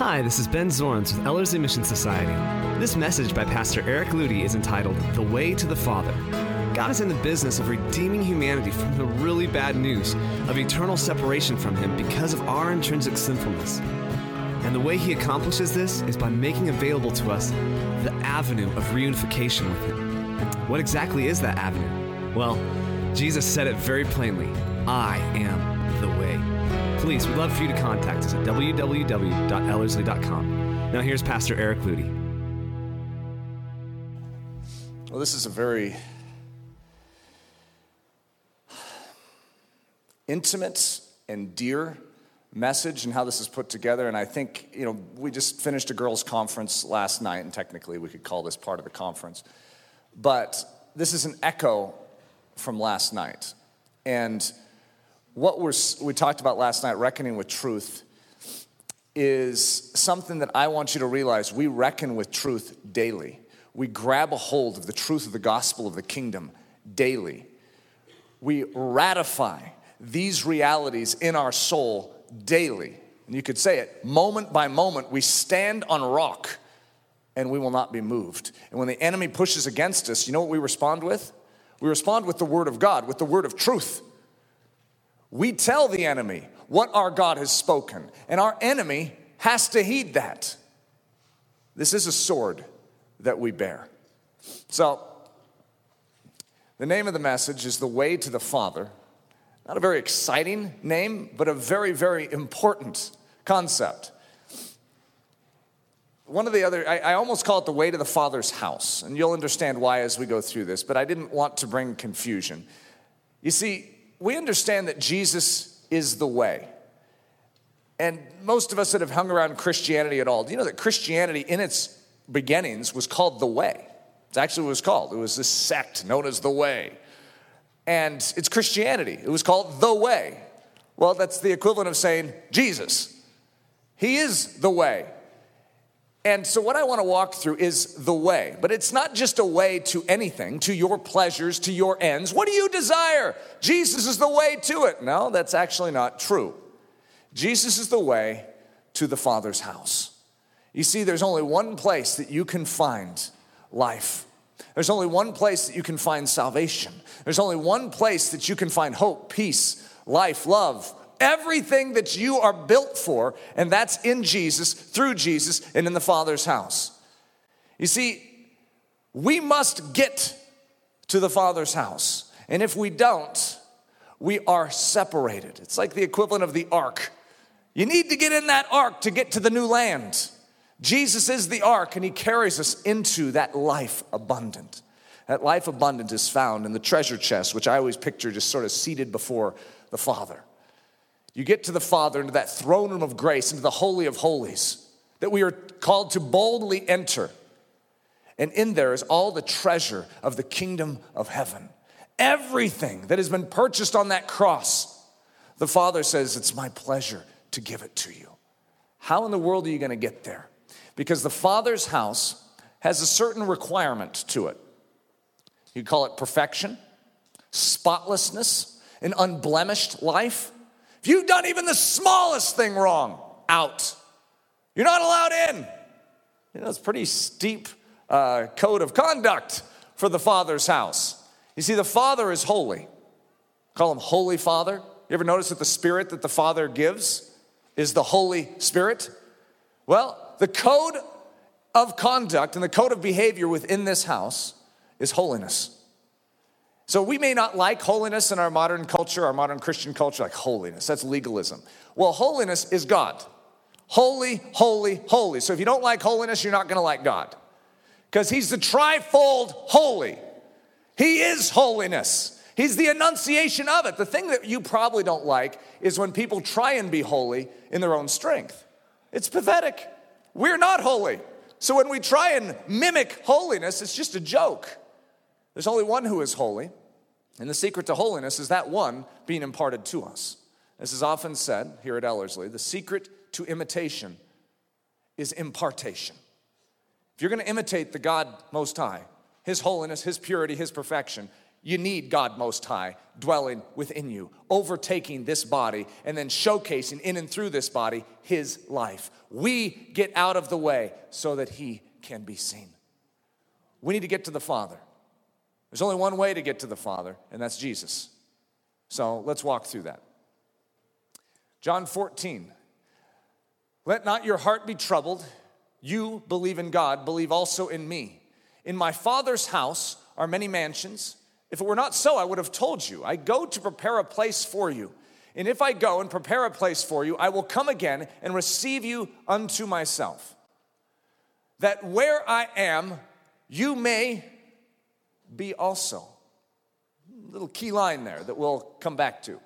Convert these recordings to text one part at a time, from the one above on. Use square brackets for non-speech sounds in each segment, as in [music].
Hi, this is Ben Zorns with Ellerslie Mission Society. This message by Pastor Eric Ludy is entitled The Way to the Father. God is in the business of redeeming humanity from the really bad news of eternal separation from Him because of our intrinsic sinfulness. And the way He accomplishes this is by making available to us the avenue of reunification with Him. What exactly is that avenue? Well, Jesus said it very plainly I am. Please, we'd love for you to contact us at www.ellerslie.com. Now, here's Pastor Eric Ludy. Well, this is a very intimate and dear message and how this is put together. And I think, you know, we just finished a girls' conference last night, and technically we could call this part of the conference. But this is an echo from last night. And what we're, we talked about last night, reckoning with truth, is something that I want you to realize we reckon with truth daily. We grab a hold of the truth of the gospel of the kingdom daily. We ratify these realities in our soul daily. And you could say it moment by moment, we stand on rock and we will not be moved. And when the enemy pushes against us, you know what we respond with? We respond with the word of God, with the word of truth. We tell the enemy what our God has spoken, and our enemy has to heed that. This is a sword that we bear. So, the name of the message is The Way to the Father. Not a very exciting name, but a very, very important concept. One of the other, I, I, almost call it the way to the Father's house, and you'll understand why as we go through this, but I didn't want to bring confusion. You see, we understand that Jesus is the way. And most of us that have hung around Christianity at all, do you know that Christianity in its beginnings was called the way? It's actually what it was called. It was this sect known as the way. And it's Christianity. It was called the way. Well, that's the equivalent of saying Jesus. He is the way. And so, what I want to walk through is the way, but it's not just a way to anything, to your pleasures, to your ends. What do you desire? Jesus is the way to it. No, that's actually not true. Jesus is the way to the Father's house. You see, there's only one place that you can find life. There's only one place that you can find salvation. There's only one place that you can find hope, peace, life, love, everything that you are built for, and that's in Jesus, through Jesus, and in the Father's house. You see, we must get to the Father's house. And if we don't, we are separated. It's like the equivalent of the ark. You need to get in that ark to get to the new land. Jesus is the ark, and he carries us into that life abundant. That life abundant is found in the treasure chest, which I always picture just sort of seated before the Father. You get to the Father, into that throne room of grace, into the Holy of Holies, that we are called to boldly enter. And in there is all the treasure of the kingdom of heaven. Everything that has been purchased on that cross, the Father says, It's my pleasure to give it to you. How in the world are you going to get there? Because the Father's house has a certain requirement to it. You call it perfection, spotlessness, an unblemished life. If you've done even the smallest thing wrong, out. You're not allowed in. You know, it's pretty steep uh, code of conduct for the Father's house. You see, the Father is holy. Call him Holy Father. You ever notice that the Spirit that the Father gives is the Holy Spirit? Well, the code of conduct and the code of behavior within this house is holiness. So we may not like holiness in our modern culture, our modern Christian culture, like holiness. That's legalism. Well, holiness is God. Holy, holy, holy. So if you don't like holiness, you're not to like God. Because he's the trifold holy. He is holiness. He's the enunciation of it. The thing that you probably don't like is when people try and be holy in their own strength. It's pathetic. We're not holy. So when we try and mimic holiness, it's just a joke. There's only one who is holy, and the secret to holiness is that one being imparted to us. This is often said here at Ellerslie the secret to imitation is impartation. If you're going to imitate the God Most High, His holiness, His purity, His perfection, You need God Most High dwelling within you, overtaking this body, and then showcasing in and through this body His life. We get out of the way so that He can be seen. We need to get to the Father. There's only one way to get to the Father, and that's Jesus. So let's walk through that. John 14. Let not your heart be troubled. You believe in God, believe also in me. In my Father's house are many mansions. If it were not so, I would have told you. I go to prepare a place for you. And if I go and prepare a place for you, I will come again and receive you unto myself. That where I am, you may be also. Little key line there that we'll come back to.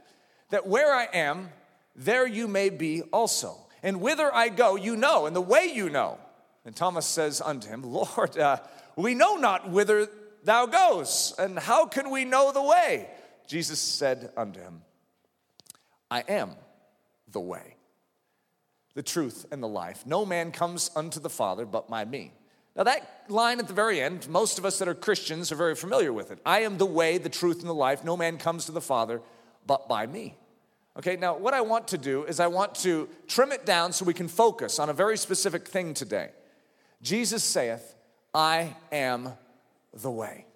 That where I am, there you may be also. And whither I go, you know, and the way you know. And Thomas says unto him, Lord, uh, we know not whither thou goes, and how can we know the way? Jesus said unto him, I am the way, the truth, and the life. No man comes unto the Father but by me. Now, that line at the very end, most of us that are Christians are very familiar with it. I am the way, the truth, and the life. No man comes to the Father but by me. Okay, now what I want to do is I want to trim it down so we can focus on a very specific thing today. Jesus saith, I am the way.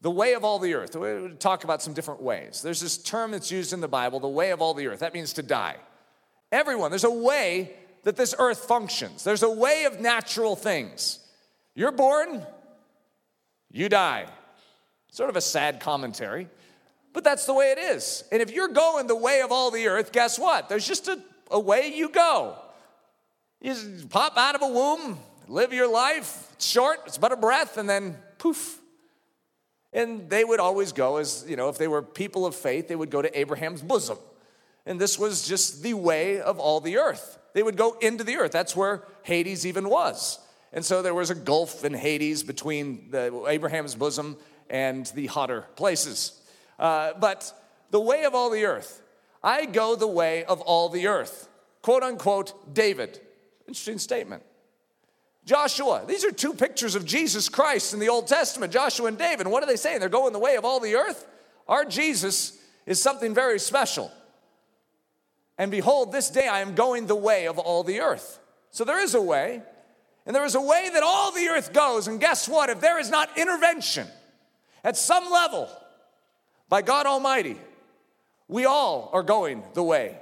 The way of all the earth. We talk about some different ways. There's this term that's used in the Bible, the way of all the earth. That means to die. Everyone, there's a way that this earth functions, there's a way of natural things. You're born, you die. Sort of a sad commentary, but that's the way it is. And if you're going the way of all the earth, guess what? There's just a, a way you go. You pop out of a womb, live your life. It's short, it's but a breath, and then poof. And they would always go, as you know, if they were people of faith, they would go to Abraham's bosom. And this was just the way of all the earth. They would go into the earth. That's where Hades even was. And so there was a gulf in Hades between the, Abraham's bosom and the hotter places. Uh, but the way of all the earth, I go the way of all the earth. Quote unquote, David. Interesting statement. Joshua, these are two pictures of Jesus Christ in the Old Testament, Joshua and David. What are they saying? They're going the way of all the earth? Our Jesus is something very special. And behold, this day I am going the way of all the earth. So there is a way, and there is a way that all the earth goes. And guess what? If there is not intervention at some level by God Almighty, we all are going the way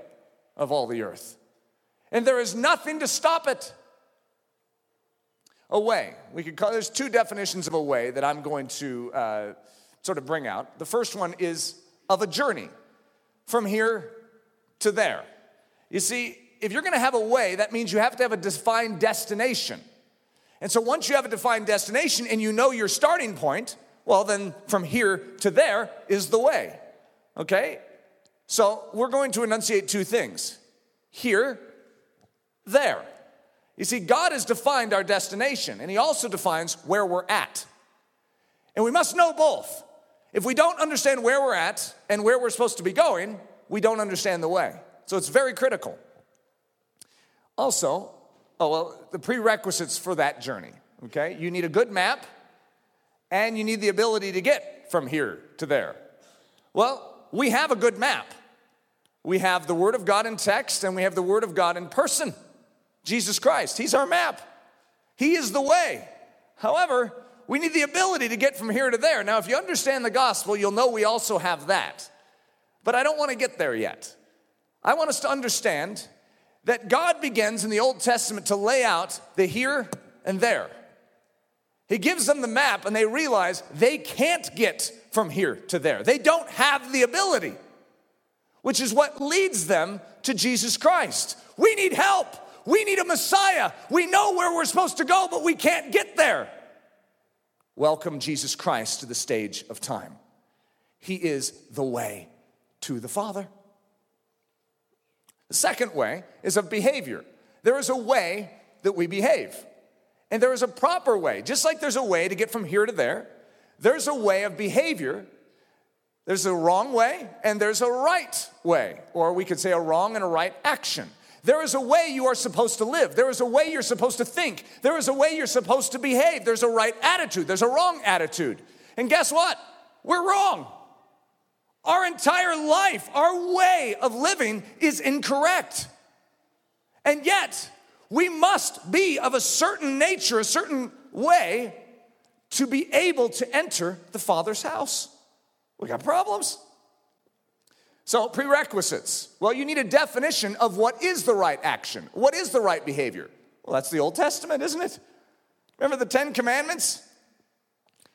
of all the earth. And there is nothing to stop it a way. We could call there's two definitions of a way that I'm going to uh, sort of bring out. The first one is of a journey from here to there. You see, if you're to have a way, that means you have to have a defined destination. And so once you have a defined destination and you know your starting point, well, then from here to there is the way. Okay? So we're going to enunciate two things here, there. You see, God has defined our destination, and He also defines where we're at. And we must know both. If we don't understand where we're at and where we're supposed to be going, we don't understand the way. So it's very critical. Also, oh, well, the prerequisites for that journey, okay? You need a good map and you need the ability to get from here to there. Well, we have a good map. We have the Word of God in text and we have the Word of God in person. Jesus Christ. He's our map, He is the way. However, we need the ability to get from here to there. Now, if you understand the gospel, you'll know we also have that. But I don't want to get there yet. I want us to understand that God begins in the Old Testament to lay out the here and there. He gives them the map and they realize they can't get from here to there. They don't have the ability, which is what leads them to Jesus Christ. We need help. We need a Messiah. We know where we're supposed to go, but we can't get there. Welcome Jesus Christ to the stage of time. He is the way to the Father. The second way is of behavior. There is a way that we behave, and there is a proper way. Just like there's a way to get from here to there, there's a way of behavior. There's a wrong way, and there's a right way, or we could say a wrong and a right action. There is a way you are supposed to live. There is a way you're supposed to think. There is a way you're supposed to behave. There's a right attitude. There's a wrong attitude. And guess what? We're wrong. Our entire life, our way of living is incorrect. And yet, we must be of a certain nature, a certain way to be able to enter the Father's house. We got problems. So, prerequisites. Well, you need a definition of what is the right action, what is the right behavior. Well, that's the Old Testament, isn't it? Remember the Ten Commandments?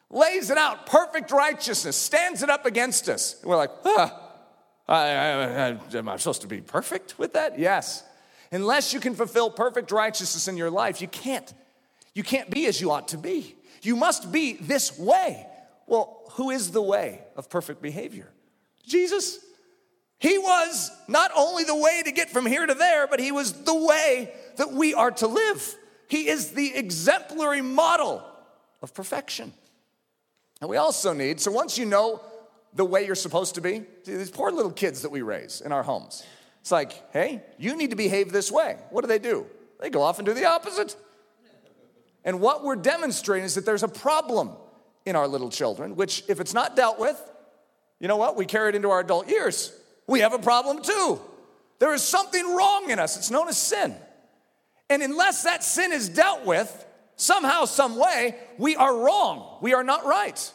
Lays it out, perfect righteousness, stands it up against us. And we're like, ah, I, I, I, am I supposed to be perfect with that? Yes. Unless you can fulfill perfect righteousness in your life, you can't. You can't be as you ought to be. You must be this way. Well, who is the way of perfect behavior? Jesus. He was not only the way to get from here to there, but he was the way that we are to live. He is the exemplary model of perfection. And we also need, so once you know the way you're supposed to be, these poor little kids that we raise in our homes, it's like, hey, you need to behave this way. What do they do? They go off and do the opposite. And what we're demonstrating is that there's a problem in our little children, which, if it's not dealt with, you know what? We carry it into our adult years. We have a problem too. There is something wrong in us. It's known as sin. And unless that sin is dealt with, somehow, some way, we are wrong. We are not right.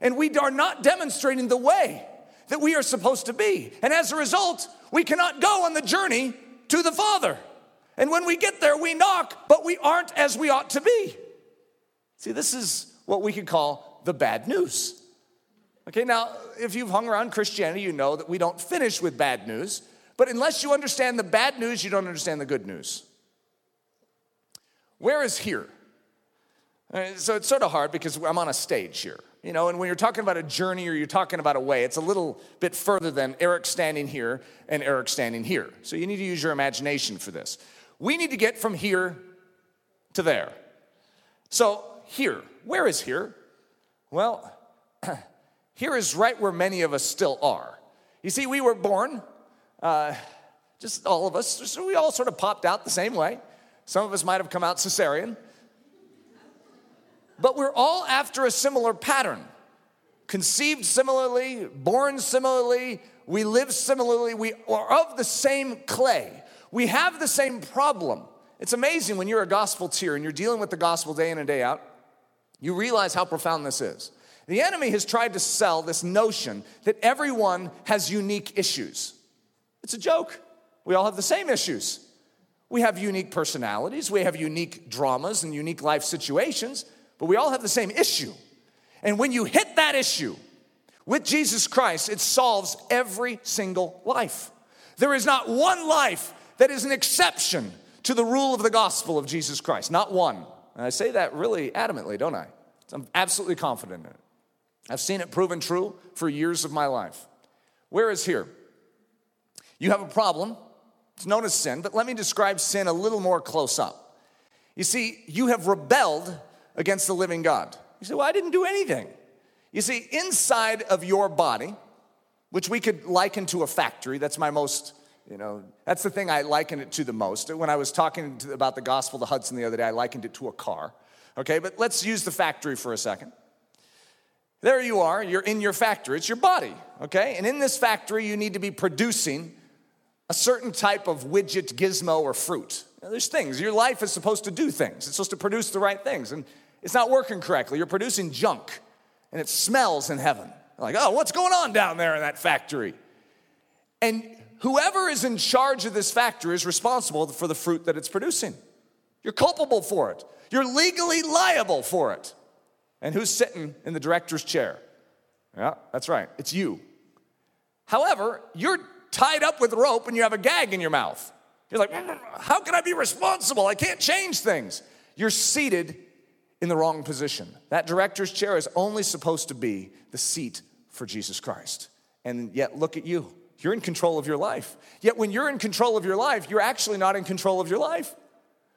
And we are not demonstrating the way that we are supposed to be. And as a result, we cannot go on the journey to the Father. And when we get there, we knock, but we aren't as we ought to be. See, this is what we could call the bad news. Okay, now, if you've hung around Christianity, you know that we don't finish with bad news, but unless you understand the bad news, you don't understand the good news. Where is here? Uh, so it's sort of hard because I'm on a stage here, you know, and when you're talking about a journey or you're talking about a way, it's a little bit further than Eric standing here and Eric standing here. So you need to use your imagination for this. We need to get from here to there. So, here, where is here? Well, [clears throat] here is right where many of us still are. You see, we were born, uh, just all of us, so we all sort of popped out the same way. Some of us might have come out cesarean. But we're all after a similar pattern. Conceived similarly, born similarly, we live similarly, we are of the same clay. We have the same problem. It's amazing when you're a gospel tear and you're dealing with the gospel day in and day out, you realize how profound this is. The enemy has tried to sell this notion that everyone has unique issues. It's a joke. We all have the same issues. We have unique personalities, we have unique dramas and unique life situations, but we all have the same issue. And when you hit that issue with Jesus Christ, it solves every single life. There is not one life that is an exception to the rule of the gospel of Jesus Christ. Not one. And I say that really adamantly, don't I? I'm absolutely confident in it. I've seen it proven true for years of my life. Where is here? You have a problem it's known as sin, but let me describe sin a little more close up. You see, you have rebelled against the living God. You say, Well, I didn't do anything. You see, inside of your body, which we could liken to a factory, that's my most, you know, that's the thing I liken it to the most. When I was talking to, about the gospel to Hudson the other day, I likened it to a car. Okay, but let's use the factory for a second. There you are, you're in your factory, it's your body, okay? And in this factory, you need to be producing a certain type of widget, gizmo, or fruit. Now, there's things. Your life is supposed to do things, it's supposed to produce the right things. And it's not working correctly. You're producing junk, and it smells in heaven. Like, oh, what's going on down there in that factory? And whoever is in charge of this factory is responsible for the fruit that it's producing. You're culpable for it, you're legally liable for it. And who's sitting in the director's chair? Yeah, that's right, it's you. However, you're tied up with rope and you have a gag in your mouth. You're like, mm, how can I be responsible? I can't change things. You're seated in the wrong position. That director's chair is only supposed to be the seat for Jesus Christ. And yet, look at you. You're in control of your life. Yet, when you're in control of your life, you're actually not in control of your life.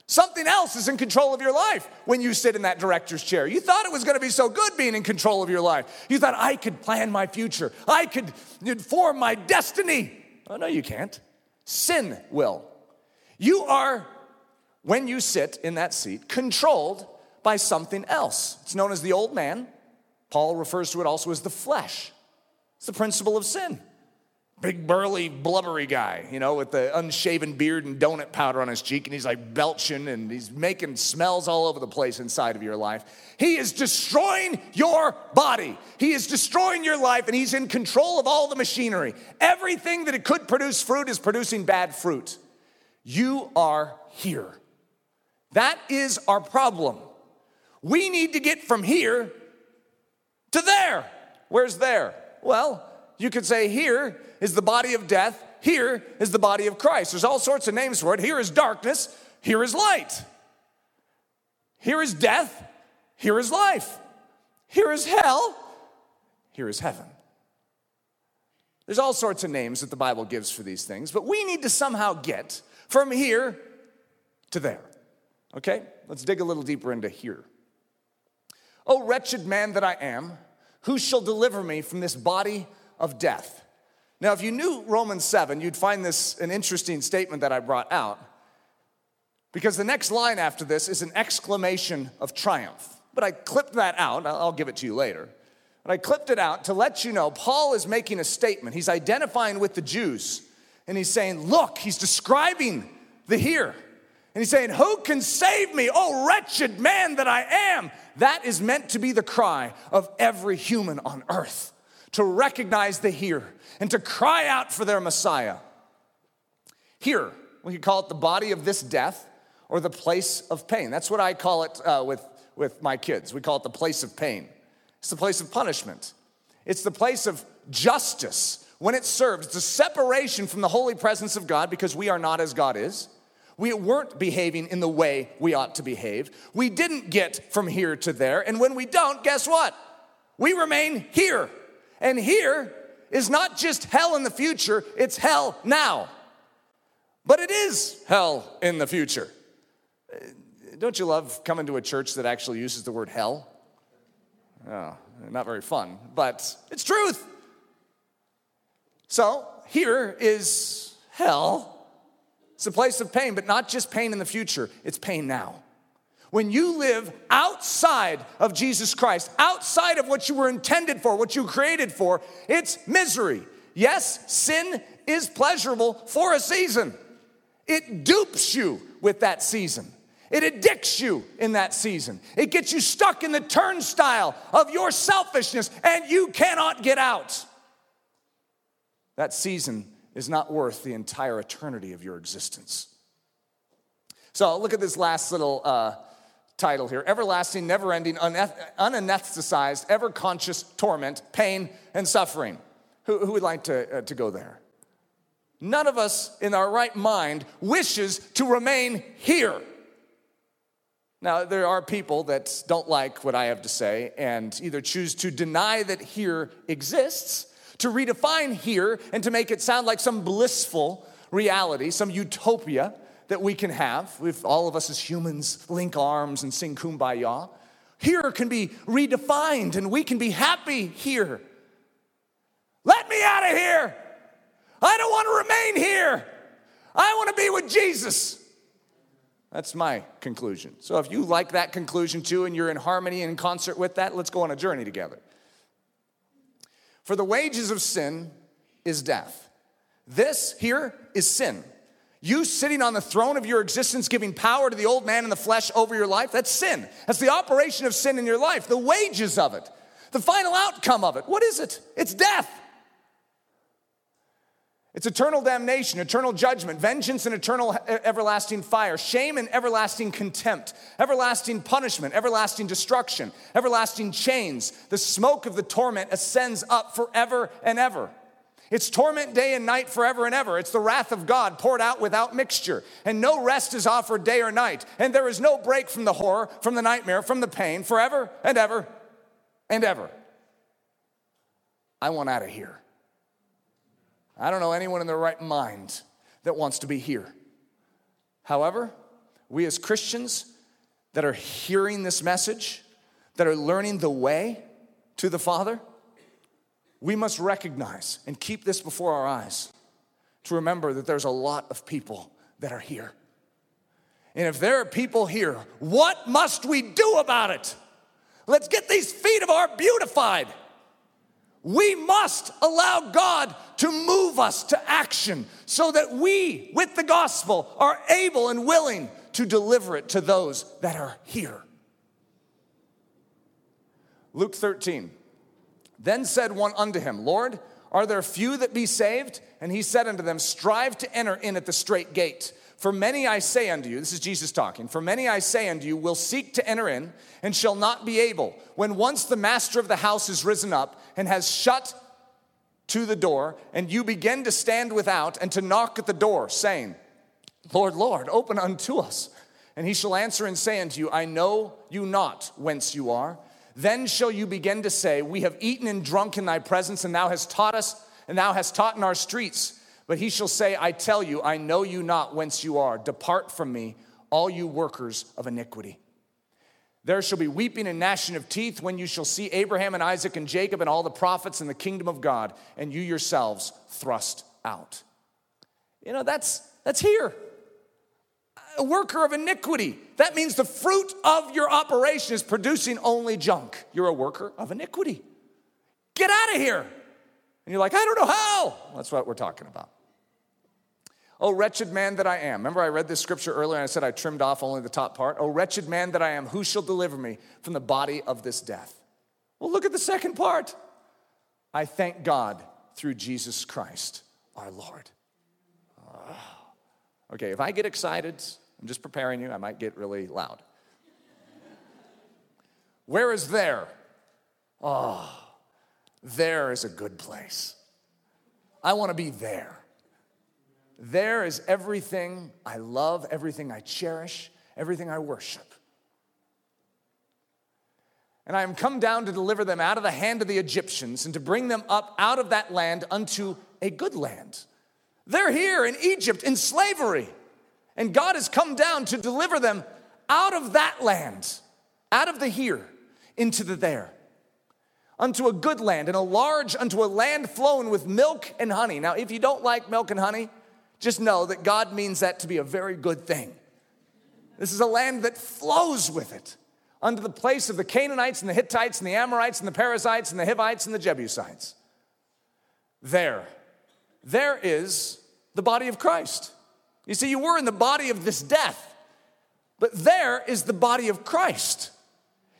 Something else is in control of your life when you sit in that director's chair. You thought it was going to be so good being in control of your life. You thought, I could plan my future, I could form my destiny. Oh, no, you can't. Sin will. You are, when you sit in that seat, controlled by something else. It's known as the old man. Paul refers to it also as the flesh. It's the principle of sin. Big, burly, blubbery guy, you know, with the unshaven beard and donut powder on his cheek, and he's like belching and he's making smells all over the place inside of your life. He is destroying your body. He is destroying your life, and he's in control of all the machinery. Everything that it could produce fruit is producing bad fruit. You are here. That is our problem. We need to get from here to there. Where's there? Well, you could say here is the body of death, here is the body of Christ. There's all sorts of names for it. Here is darkness, here is light. Here is death, here is life. Here is hell, here is heaven. There's all sorts of names that the Bible gives for these things, but we need to somehow get from here to there. Okay? Let's dig a little deeper into here. Oh, wretched man that I am, who shall deliver me from this body of death? Now, if you knew Romans 7, you'd find this an interesting statement that I brought out. Because the next line after this is an exclamation of triumph. But I clipped that out. I'll give it to you later. But I clipped it out to let you know Paul is making a statement. He's identifying with the Jews. And he's saying, Look, he's describing the here. And he's saying, Who can save me? Oh, wretched man that I am. That is meant to be the cry of every human on earth to recognize the here and to cry out for their Messiah. Here, we could call it the body of this death or the place of pain. That's what I call it uh, with, with my kids. We call it the place of pain. It's the place of punishment, it's the place of justice when it serves. It's a separation from the holy presence of God because we are not as God is. We weren't behaving in the way we ought to behave. We didn't get from here to there. And when we don't, guess what? We remain here. And here is not just hell in the future, it's hell now. But it is hell in the future. Uh, don't you love coming to a church that actually uses the word hell? Oh, not very fun, but it's truth. So here is hell it's a place of pain, but not just pain in the future, it's pain now. When you live outside of Jesus Christ, outside of what you were intended for, what you created for, it's misery. Yes, sin is pleasurable for a season. It dupes you with that season. It addicts you in that season. It gets you stuck in the turnstile of your selfishness and you cannot get out. That season is not worth the entire eternity of your existence. So look at this last little uh, title here everlasting, never ending, unanesthetized, ever conscious torment, pain, and suffering. Who, who would like to, uh, to go there? None of us in our right mind wishes to remain here. Now, there are people that don't like what I have to say and either choose to deny that here exists to redefine here and to make it sound like some blissful reality, some utopia that we can have if all of us as humans link arms and sing kumbaya. Here can be redefined and we can be happy here. Let me out of here. I don't want to remain here. I want to be with Jesus. That's my conclusion. So if you like that conclusion too and you're in harmony and concert with that, let's go on a journey together. For the wages of sin is death. This here is sin. You sitting on the throne of your existence, giving power to the old man in the flesh over your life, that's sin. That's the operation of sin in your life, the wages of it, the final outcome of it. What is it? It's death. It's eternal damnation, eternal judgment, vengeance and eternal everlasting fire, shame and everlasting contempt, everlasting punishment, everlasting destruction, everlasting chains. The smoke of the torment ascends up forever and ever. It's torment day and night forever and ever. It's the wrath of God poured out without mixture. And no rest is offered day or night. And there is no break from the horror, from the nightmare, from the pain forever and ever and ever. I want out of here. I don't know anyone in their right mind that wants to be here. However, we as Christians that are hearing this message, that are learning the way to the Father, we must recognize and keep this before our eyes to remember that there's a lot of people that are here. And if there are people here, what must we do about it? Let's get these feet of ours beautified. We must allow God to move us to action so that we, with the gospel, are able and willing to deliver it to those that are here. Luke 13. Then said one unto him, Lord, are there few that be saved? And he said unto them, Strive to enter in at the straight gate. For many I say unto you, this is Jesus talking, for many I say unto you, will seek to enter in and shall not be able. When once the master of the house is risen up and has shut to the door, and you begin to stand without and to knock at the door, saying, Lord, Lord, open unto us. And he shall answer and say unto you, I know you not whence you are. Then shall you begin to say, We have eaten and drunk in thy presence, and thou hast taught us, and thou hast taught in our streets. But he shall say, I tell you, I know you not whence you are. Depart from me, all you workers of iniquity. There shall be weeping and gnashing of teeth when you shall see Abraham and Isaac and Jacob and all the prophets in the kingdom of God, and you yourselves thrust out. You know, that's, that's here. A worker of iniquity. That means the fruit of your operation is producing only junk. You're a worker of iniquity. Get out of here. And you're like, I don't know how. That's what we're talking about. Oh, wretched man that I am. Remember, I read this scripture earlier and I said I trimmed off only the top part. Oh, wretched man that I am, who shall deliver me from the body of this death? Well, look at the second part. I thank God through Jesus Christ our Lord. Oh. Okay, if I get excited, I'm just preparing you, I might get really loud. Where is there? Oh, there is a good place. I want to be there. There is everything I love, everything I cherish, everything I worship. And I am come down to deliver them out of the hand of the Egyptians and to bring them up out of that land unto a good land. They're here in Egypt in slavery. And God has come down to deliver them out of that land, out of the here, into the there, unto a good land, and a large, unto a land flowing with milk and honey. Now, if you don't like milk and honey, just know that God means that to be a very good thing. This is a land that flows with it unto the place of the Canaanites and the Hittites and the Amorites and the Perizzites and the Hivites and the Jebusites. There, there is the body of Christ. You see, you were in the body of this death, but there is the body of Christ.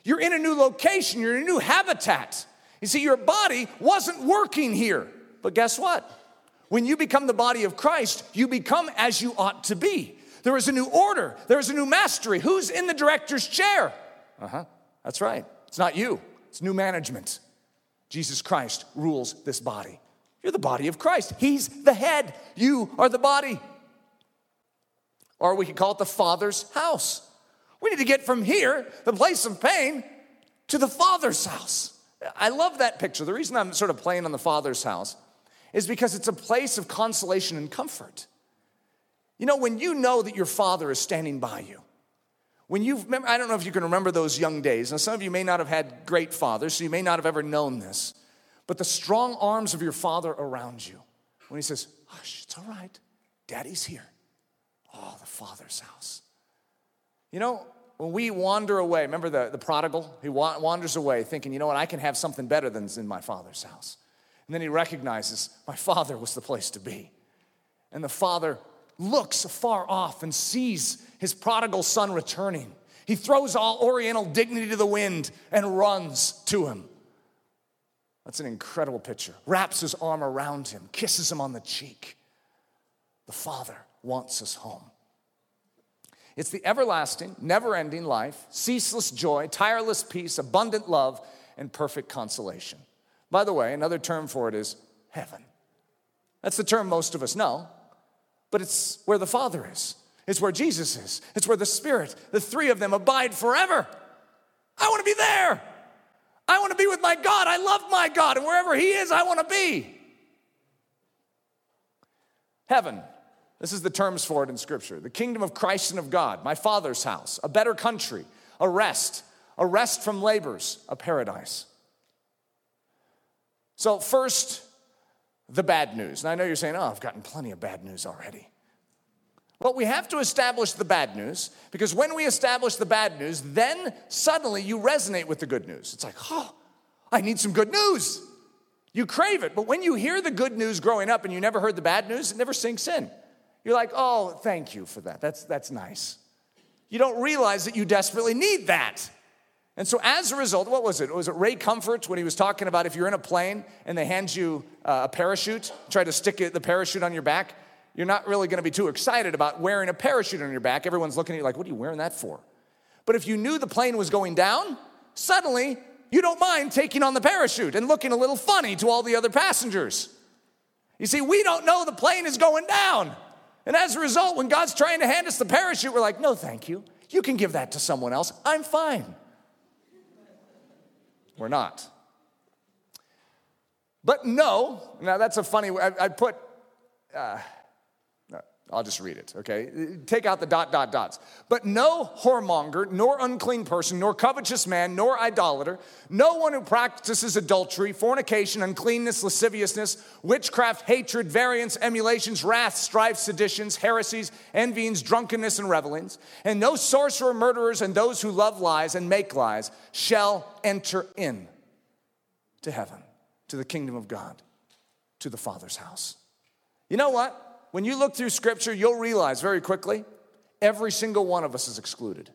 You're in a new location, you're in a new habitat. You see, your body wasn't working here, but guess what? When you become the body of Christ, you become as you ought to be. There is a new order, there is a new mastery. Who's in the director's chair? Uh huh, that's right. It's not you, it's new management. Jesus Christ rules this body. You're the body of Christ, He's the head, you are the body. Or we could call it the Father's house. We need to get from here, the place of pain, to the Father's house. I love that picture. The reason I'm sort of playing on the Father's house is because it's a place of consolation and comfort. You know, when you know that your Father is standing by you, when you remember, I don't know if you can remember those young days. Now, some of you may not have had great fathers, so you may not have ever known this, but the strong arms of your Father around you, when He says, Hush, it's all right, Daddy's here. Oh, the Father's house. You know, when we wander away, remember the, the prodigal? He wa- wanders away thinking, you know what, I can have something better than's in my Father's house. And then he recognizes, my Father was the place to be. And the Father looks afar off and sees his prodigal son returning. He throws all oriental dignity to the wind and runs to him. That's an incredible picture. Wraps his arm around him, kisses him on the cheek. The Father wants us home. It's the everlasting, never ending life, ceaseless joy, tireless peace, abundant love, and perfect consolation. By the way, another term for it is heaven. That's the term most of us know, but it's where the Father is. It's where Jesus is. It's where the Spirit, the three of them abide forever. I want to be there. I want to be with my God. I love my God. And wherever He is, I want to be. Heaven. This is the terms for it in Scripture the kingdom of Christ and of God, my Father's house, a better country, a rest, a rest from labors, a paradise. So, first, the bad news. And I know you're saying, oh, I've gotten plenty of bad news already. But we have to establish the bad news because when we establish the bad news, then suddenly you resonate with the good news. It's like, oh, I need some good news. You crave it. But when you hear the good news growing up and you never heard the bad news, it never sinks in. You're like, oh, thank you for that. That's, that's nice. You don't realize that you desperately need that. And so, as a result, what was it? Was it Ray Comfort when he was talking about if you're in a plane and they hand you uh, a parachute, try to stick the parachute on your back? You're not really going to be too excited about wearing a parachute on your back. Everyone's looking at you like, what are you wearing that for? But if you knew the plane was going down, suddenly you don't mind taking on the parachute and looking a little funny to all the other passengers. You see, we don't know the plane is going down. And as a result, when God's trying to hand us the parachute, we're like, no, thank you. You can give that to someone else. I'm fine. We're not. But no, now that's a funny, I, I put, uh, I'll just read it, okay? Take out the dot, dot, dots. But no whoremonger, nor unclean person, nor covetous man, nor idolater, no one who practices adultery, fornication, uncleanness, lasciviousness, witchcraft, hatred, variance, emulations, wrath, strife, seditions, heresies, envyings, drunkenness, and revelings, and no sorcerer, murderers, and those who love lies and make lies shall enter in to heaven, to the kingdom of God, to the Father's house. You know what? When you look through scripture, you'll realize very quickly every single one of us is excluded.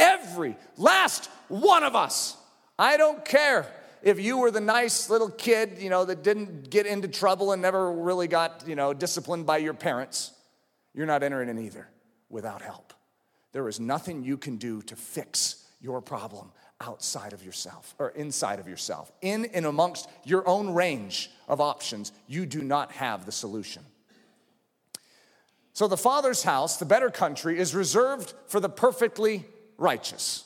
Every last one of us. I don't care if you were the nice little kid, you know, that didn't get into trouble and never really got, you know, disciplined by your parents. You're not entering in either without help. There is nothing you can do to fix your problem outside of yourself or inside of yourself. In and amongst your own range of options, you do not have the solution. So the Father's house, the better country, is reserved for the perfectly righteous.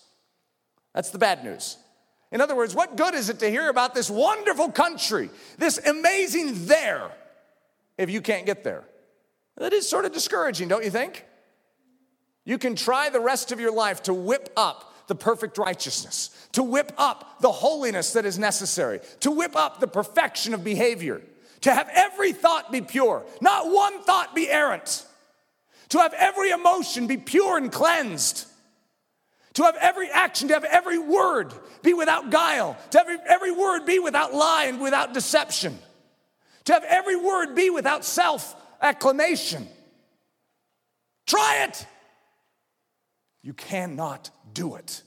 That's the bad news. In other words, what good is it to hear about this wonderful country, this amazing there, if you can't get there? That is sort of discouraging, don't you think? You can try the rest of your life to whip up the perfect righteousness, to whip up the holiness that is necessary, to whip up the perfection of behavior, to have every thought be pure, not one thought be errant to have every emotion be pure and cleansed, to have every action, to have every word be without guile, to have every, word be without lie and without deception, to have every word be without self acclamation. Try it. You cannot do it.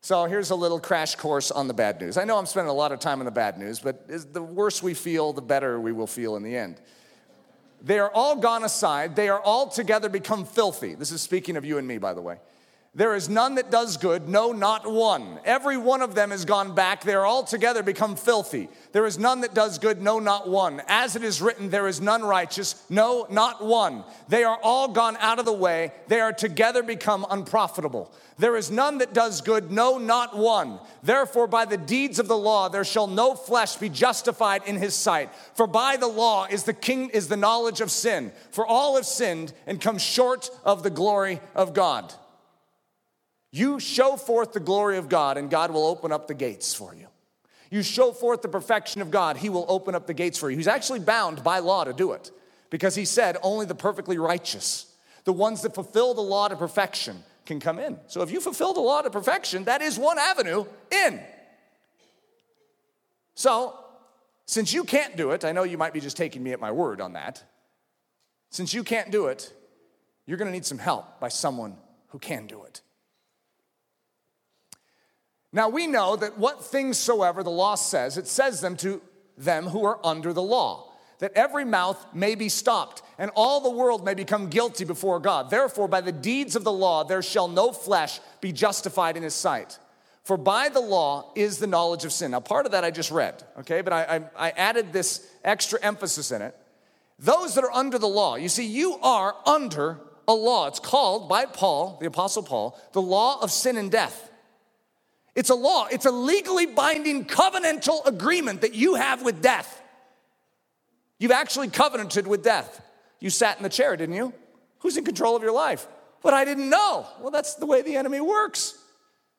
So here's a little crash course on the bad news. I know I'm spending a lot of time on the bad news, but the worse we feel, the better we will feel in the end. They are all gone aside. They are all together become filthy. This is speaking of you and me, by the way. There is none that does good, no, not one. Every one of them has gone back. They are all together become filthy. There is none that does good, no, not one. As it is written, there is none righteous, no, not one. They are all gone out of the way. They are together become unprofitable. There is none that does good, no, not one. Therefore, by the deeds of the law, there shall no flesh be justified in his sight. For by the law is the king is the knowledge of sin. For all have sinned and come short of the glory of God. You show forth the glory of God, and God will open up the gates for you. You show forth the perfection of God, He will open up the gates for you. He's actually bound by law to do it because He said only the perfectly righteous, the ones that fulfill the law to perfection, can come in. So if you fulfill the law to perfection, that is one avenue in. So, since you can't do it, I know you might be just taking me at my word on that. Since you can't do it, you're going to need some help by someone who can do it. Now we know that what things soever the law says, it says them to them who are under the law, that every mouth may be stopped, and all the world may become guilty before God. Therefore, by the deeds of the law, there shall no flesh be justified in his sight. For by the law is the knowledge of sin. Now, part of that I just read, okay, but I, I, I added this extra emphasis in it. Those that are under the law, you see, you are under a law. It's called by Paul, the Apostle Paul, the law of sin and death. It's a law, it's a legally binding covenantal agreement that you have with death. You've actually covenanted with death. You sat in the chair, didn't you? Who's in control of your life? But I didn't know. Well, that's the way the enemy works.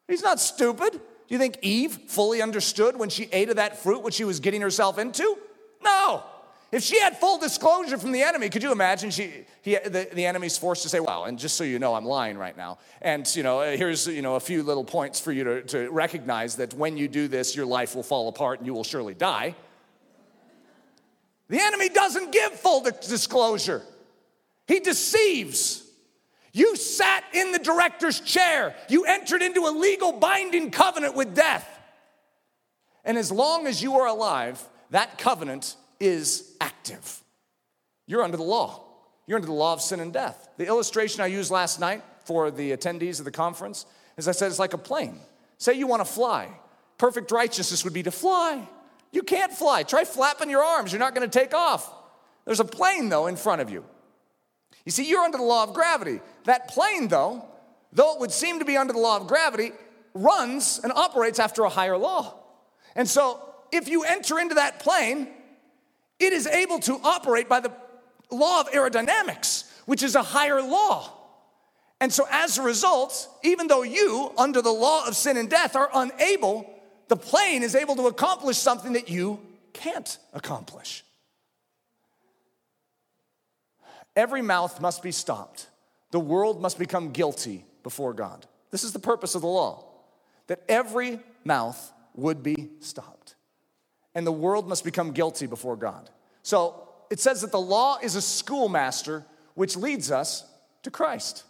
He's not stupid. Do you think Eve fully understood when she ate of that fruit what she was getting herself into? No. If she had full disclosure from the enemy, could you imagine she, he, the, the enemy's forced to say, wow, and just so you know, I'm lying right now. And, you know, uh, here's, you know, a few little points for you to, to recognize that when you do this, your life will fall apart and you will surely die. The enemy doesn't give full disclosure. He deceives. You sat in the director's chair. You entered into a legal binding covenant with death. And as long as you are alive, that covenant is active. You're under the law. You're under the law of sin and death. The illustration I used last night for the attendees of the conference is I said it's like a plane. Say you want to fly. Perfect righteousness would be to fly. You can't fly. Try flapping your arms. You're not going to take off. There's a plane, though, in front of you. You see, you're under the law of gravity. That plane, though, though it would seem to be under the law of gravity, runs and operates after a higher law. And so, if you enter into that plane, it is able to operate by the law of aerodynamics, which is a higher law. And so, as a result, even though you, under the law of sin and death, are unable, the plane is able to accomplish something that you can't accomplish. Every mouth must be stopped. The world must become guilty before God. This is the purpose of the law that every mouth would be stopped. And the world must become guilty before God. So it says that the law is a schoolmaster which leads us to Christ.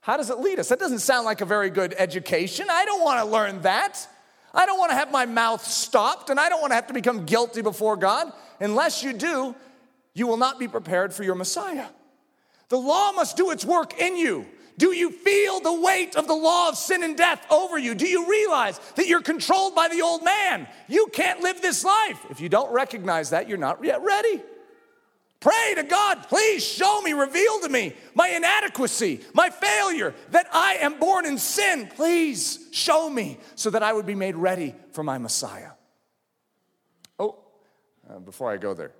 How does it lead us? That doesn't sound like a very good education. I don't want to learn that. I don't want to have my mouth stopped and I don't want to have to become guilty before God. Unless you do, you will not be prepared for your Messiah. The law must do its work in you. Do you feel the weight of the law of sin and death over you? Do you realize that you're controlled by the old man? You can't live this life. If you don't recognize that, you're not yet ready. Pray to God, please show me, reveal to me my inadequacy, my failure, that I am born in sin. Please show me so that I would be made ready for my Messiah. Oh, uh, before I go there.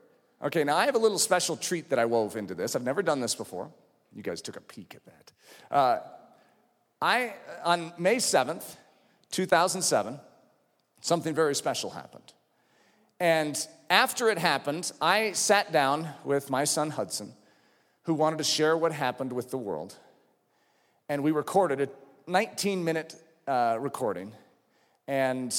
Okay, now I have a little special treat that I wove into this. I've never done this before. You guys took a peek at that. Uh, I, on May 7th, 2007, something very special happened. And after it happened, I sat down with my son Hudson, who wanted to share what happened with the world. And we recorded a 19 minute uh, recording. And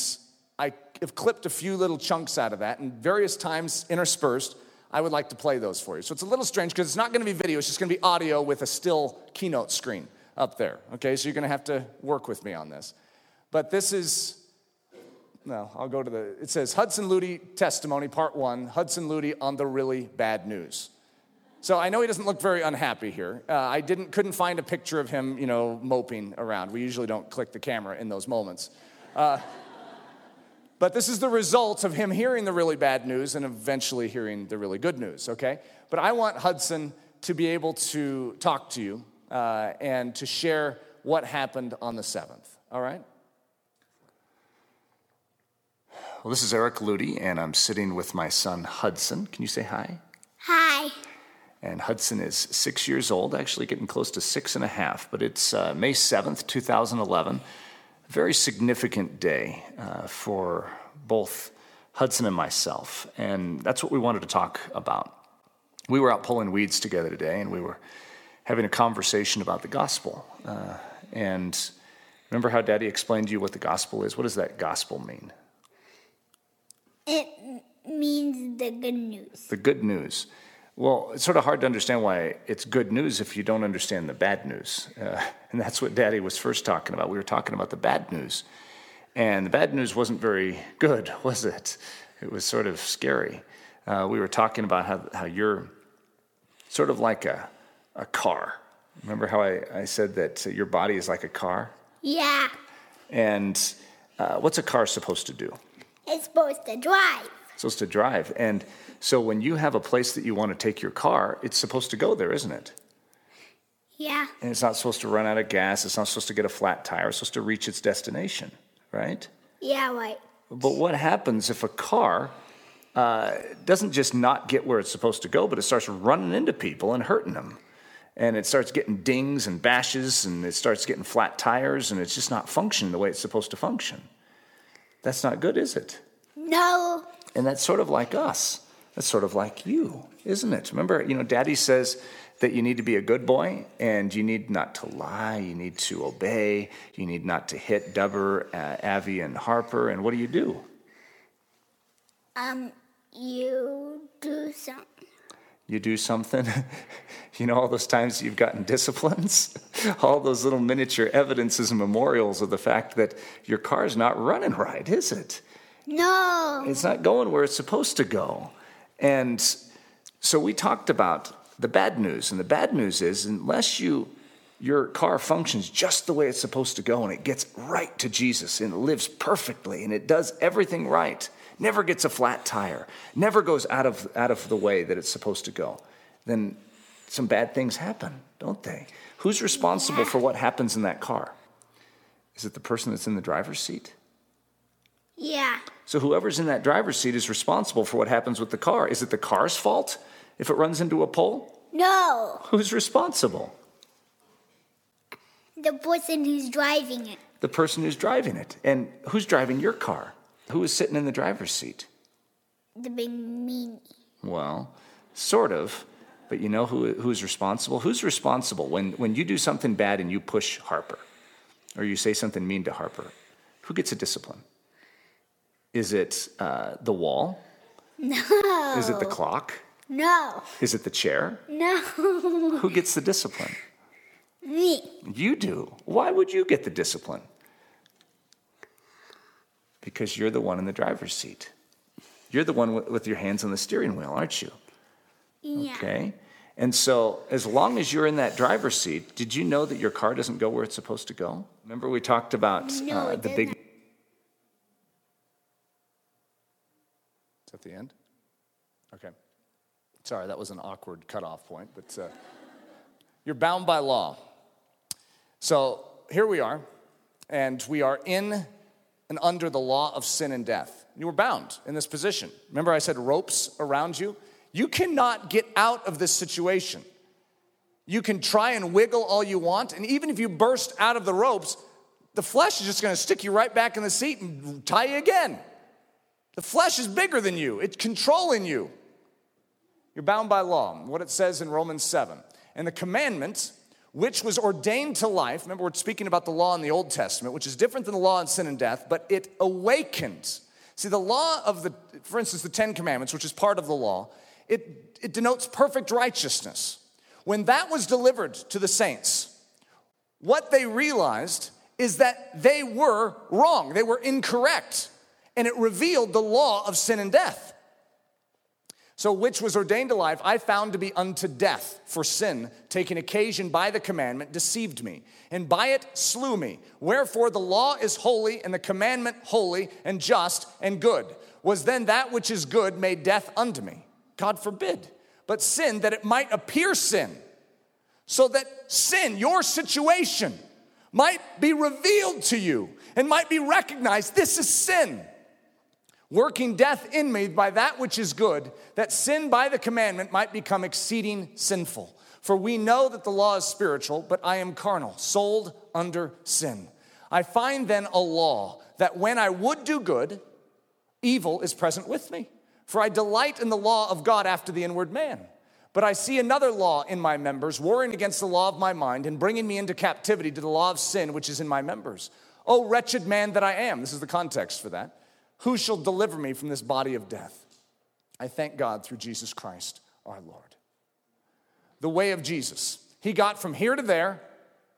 I have clipped a few little chunks out of that, and various times interspersed, I would like to play those for you. So it's a little strange because it's not going to be video, it's just going to be audio with a still keynote screen up there. Okay, so you're going to have to work with me on this. But this is, no, I'll go to the, it says Hudson Ludy testimony, part one Hudson Ludy on the really bad news. So I know he doesn't look very unhappy here. Uh, I didn't, couldn't find a picture of him, you know, moping around. We usually don't click the camera in those moments. Uh, but this is the result of him hearing the really bad news and eventually hearing the really good news, okay? But I want Hudson to be able to talk to you uh, and to share what happened on the 7th, all right? Well, this is Eric Ludy, and I'm sitting with my son Hudson. Can you say hi? Hi. And Hudson is six years old, actually getting close to six and a half, but it's uh, May 7th, 2011 a very significant day uh, for both Hudson and myself, and that's what we wanted to talk about. We were out pulling weeds together today, and we were having a conversation about the gospel. Uh, and remember how Daddy explained to you what the gospel is? What does that gospel mean? It means the good news. The good news. Well, it's sort of hard to understand why it's good news if you don't understand the bad news. Uh, and that's what Daddy was first talking about. We were talking about the bad news. And the bad news wasn't very good, [laughs] was it? It was sort of scary. Uh, we were talking about how, how you're sort of like a, a car. Remember how I, I said that your body is like a car? Yeah. And uh, what's a car supposed to do? It's supposed to drive. It's supposed to drive. And so when you have a place that you want to take your car, it's supposed to go there, isn't it? Yeah. And it's not supposed to run out of gas. It's not supposed to get a flat tire. It's supposed to reach its destination, right? Yeah, right. But what happens if a car uh, doesn't just not get where it's supposed to go, but it starts running into people and hurting them? And it starts getting dings and bashes, and it starts getting flat tires, and it's just not functioning the way it's supposed to function. That's not good, is it? No. And that's sort of like us. That's sort of like you, isn't it? Remember, you know, daddy says that you need to be a good boy and you need not to lie, you need to obey, you need not to hit Dubber, uh, Avi, and Harper. And what do you do? Um, you do something. You do something. [laughs] you know, all those times you've gotten disciplines, [laughs] all those little miniature evidences and memorials of the fact that your car's not running right, is it? No. It's not going where it's supposed to go. And so we talked about the bad news. And the bad news is, unless you your car functions just the way it's supposed to go and it gets right to Jesus and it lives perfectly and it does everything right, never gets a flat tire, never goes out of, out of the way that it's supposed to go, then some bad things happen, don't they? Who's responsible for what happens in that car? Is it the person that's in the driver's seat? Yeah. So whoever's in that driver's seat is responsible for what happens with the car. Is it the car's fault if it runs into a pole? No. Who's responsible? The person who's driving it. The person who's driving it. And who's driving your car? Who is sitting in the driver's seat? The big meanie. Well, sort of. But you know who, who's responsible? Who's responsible when, when you do something bad and you push Harper or you say something mean to Harper? Who gets a discipline? Is it uh, the wall? No. Is it the clock? No. Is it the chair? No. Who gets the discipline? Me. You do. Why would you get the discipline? Because you're the one in the driver's seat. You're the one with- with your hands on the steering wheel, aren't you? Yeah. Okay? And so, as long as you're in that driver's seat, did you know that your car doesn't go where it's supposed to go? Remember, we talked about No, uh, the big. That the end? Okay. Sorry, that was an awkward cutoff point, but uh, [laughs] you're bound by law. So here we are, and we are in and under the law of sin and death. You were bound in this position. Remember, I said ropes around you? You cannot get out of this situation. You can try and wiggle all you want, and even if you burst out of the ropes, the flesh is just gonna stick you right back in the seat and tie you again. The flesh is bigger than you, it's controlling you. You're bound by law, what it says in Romans 7. And the commandment, which was ordained to life, remember we're speaking about the law in the Old Testament, which is different than the law in sin and death, but it awakened. See, the law of the, for instance, the Ten Commandments, which is part of the law, it, it denotes perfect righteousness. When that was delivered to the saints, what they realized is that they were wrong, they were incorrect, and it revealed the law of sin and death. So, which was ordained to life, I found to be unto death, for sin, taking occasion by the commandment, deceived me, and by it slew me. Wherefore the law is holy, and the commandment holy, and just, and good. Was then that which is good made death unto me? God forbid. But sin, that it might appear sin, so that sin, your situation, might be revealed to you and might be recognized. This is sin working death in me by that which is good, that sin by the commandment might become exceeding sinful. For we know that the law is spiritual, but I am carnal, sold under sin. I find then a law that when I would do good, evil is present with me. For I delight in the law of God after the inward man. But I see another law in my members, warring against the law of my mind and bringing me into captivity to the law of sin which is in my members. O wretched man that I am. This is the context for that. Who shall deliver me from this body of death? I thank God through Jesus Christ our Lord. The way of Jesus. He got from here to there,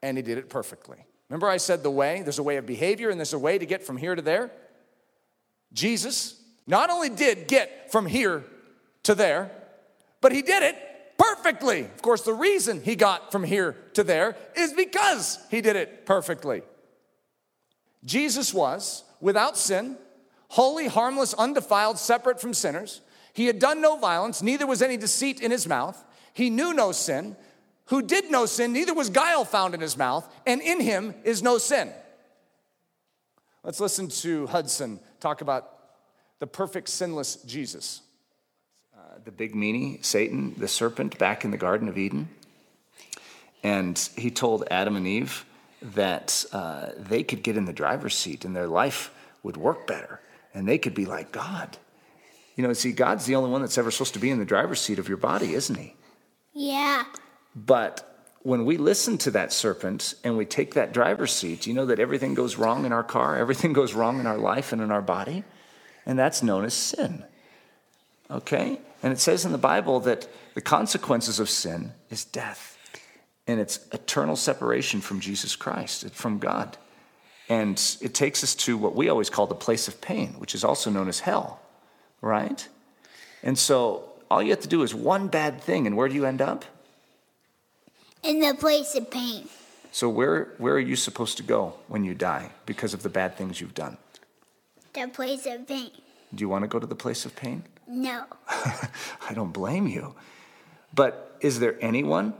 and he did it perfectly. Remember, I said the way? There's a way of behavior, and there's a way to get from here to there. Jesus not only did get from here to there, but he did it perfectly. Of course, the reason he got from here to there is because he did it perfectly. Jesus was without sin, holy, harmless, undefiled, separate from sinners. He had done no violence, neither was any deceit in his mouth. He knew no sin. Who did no sin, neither was guile found in his mouth, and in him is no sin. Let's listen to Hudson talk about the perfect, sinless Jesus. Uh, the big meanie, Satan, the serpent, back in the Garden of Eden. And he told Adam and Eve that uh, they could get in the driver's seat and their life would work better and they could be like God. You know, see, God's the only one that's ever supposed to be in the driver's seat of your body, isn't he? Yeah. But when we listen to that serpent and we take that driver's seat, you know that everything goes wrong in our car, everything [laughs] goes wrong in our life and in our body, and that's known as sin. Okay? And it says in the Bible that the consequences of sin is death. And it's eternal separation from Jesus Christ, from God. And it takes us to what we always call the place of pain, which is also known as hell, right? And so all you have to do is one bad thing, and where do you end up? In the place of pain. So where where are you supposed to go when you die because of the bad things you've done? The place of pain. Do you want to go to the place of pain? No. [laughs] I don't blame you. But is there anyone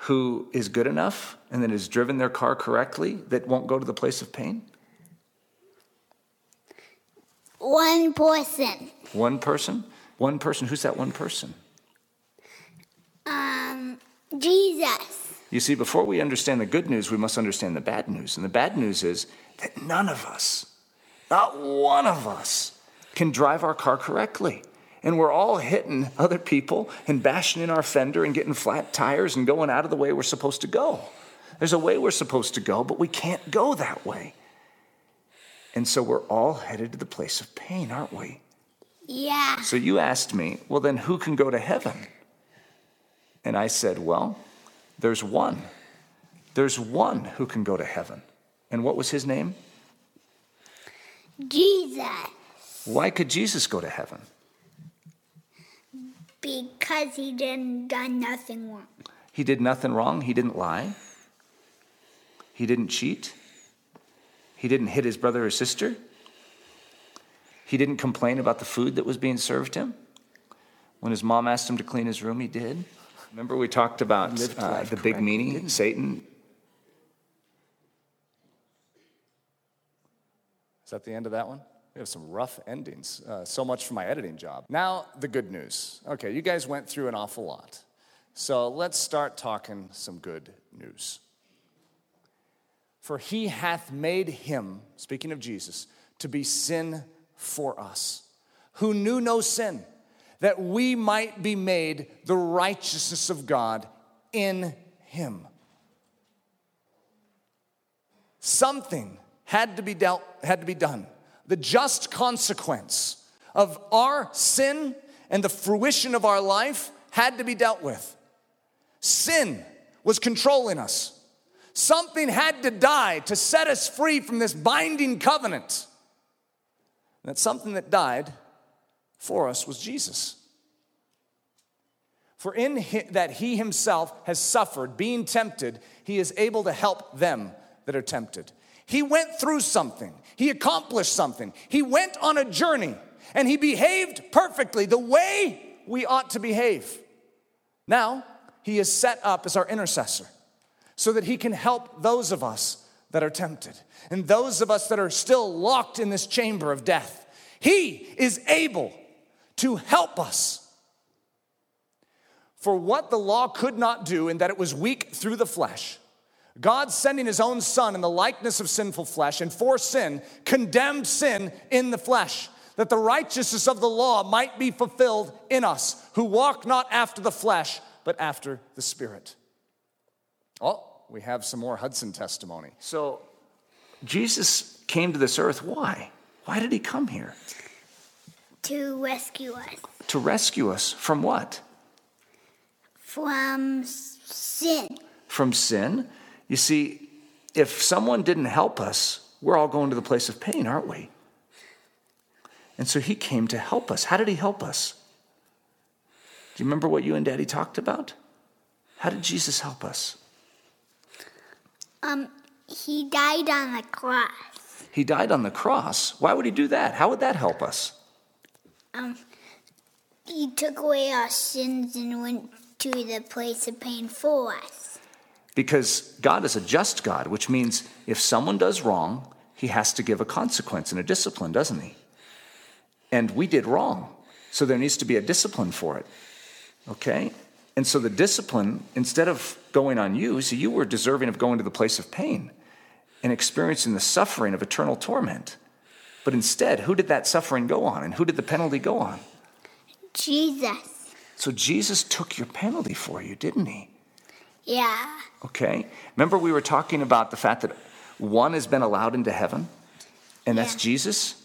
who is good enough and that has driven their car correctly that won't go to the place of pain? One person. One person? One person. Who's that one person? Um, Jesus. You see, before we understand the good news, we must understand the bad news. And the bad news is that none of us, not one of us, can drive our car correctly. And we're all hitting other people and bashing in our fender and getting flat tires and going out of the way we're supposed to go. There's a way we're supposed to go, but we can't go that way. And so we're all headed to the place of pain, aren't we? Yeah. So you asked me, well, then who can go to heaven? And I said, well, there's one. There's one who can go to heaven. And what was his name? Jesus. Why could Jesus go to heaven? Because he didn't done nothing wrong. He did nothing wrong. He didn't lie. He didn't cheat. He didn't hit his brother or sister. He didn't complain about the food that was being served him. When his mom asked him to clean his room, he did. Remember, we talked about uh, the big meanie, Satan? Is that the end of that one? We have some rough endings. Uh, so much for my editing job. Now, the good news. Okay, you guys went through an awful lot. So let's start talking some good news. For he hath made him, speaking of Jesus, to be sin for us, who knew no sin, that we might be made the righteousness of God in him. Something had to be dealt, had to be done. The just consequence of our sin and the fruition of our life had to be dealt with. Sin was controlling us. Something had to die to set us free from this binding covenant. And that something that died for us was Jesus. For in that he himself has suffered, being tempted, he is able to help them that are tempted. He went through something, he accomplished something, he went on a journey, and he behaved perfectly the way we ought to behave. Now, he is set up as our intercessor so that he can help those of us that are tempted and those of us that are still locked in this chamber of death. He is able to help us. For what the law could not do, in that it was weak through the flesh, God sending his own son in the likeness of sinful flesh and for sin condemned sin in the flesh, that the righteousness of the law might be fulfilled in us who walk not after the flesh, but after the Spirit. Oh, we have some more Hudson testimony. So, Jesus came to this earth. Why? Why did he come here? To rescue us. To rescue us from what? From sin. From sin? You see, if someone didn't help us, we're all going to the place of pain, aren't we? And so he came to help us. How did he help us? Do you remember what you and Daddy talked about? How did Jesus help us? Um, he died on the cross. He died on the cross. Why would he do that? How would that help us? Um, he took away our sins and went to the place of pain for us. Because God is a just God, which means if someone does wrong, he has to give a consequence and a discipline, doesn't he? And we did wrong. So there needs to be a discipline for it. Okay? And so the discipline, instead of going on you, see, you were deserving of going to the place of pain and experiencing the suffering of eternal torment. But instead, who did that suffering go on? And who did the penalty go on? Jesus. So Jesus took your penalty for you, didn't he? Yeah. Okay. Remember, we were talking about the fact that one has been allowed into heaven, and that's Yeah. Jesus?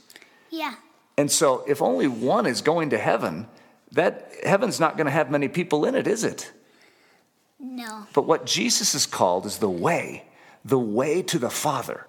Yeah. And so, if only one is going to heaven, that heaven's not going to have many people in it, is it? No. But what Jesus is called is the way, the way to the Father.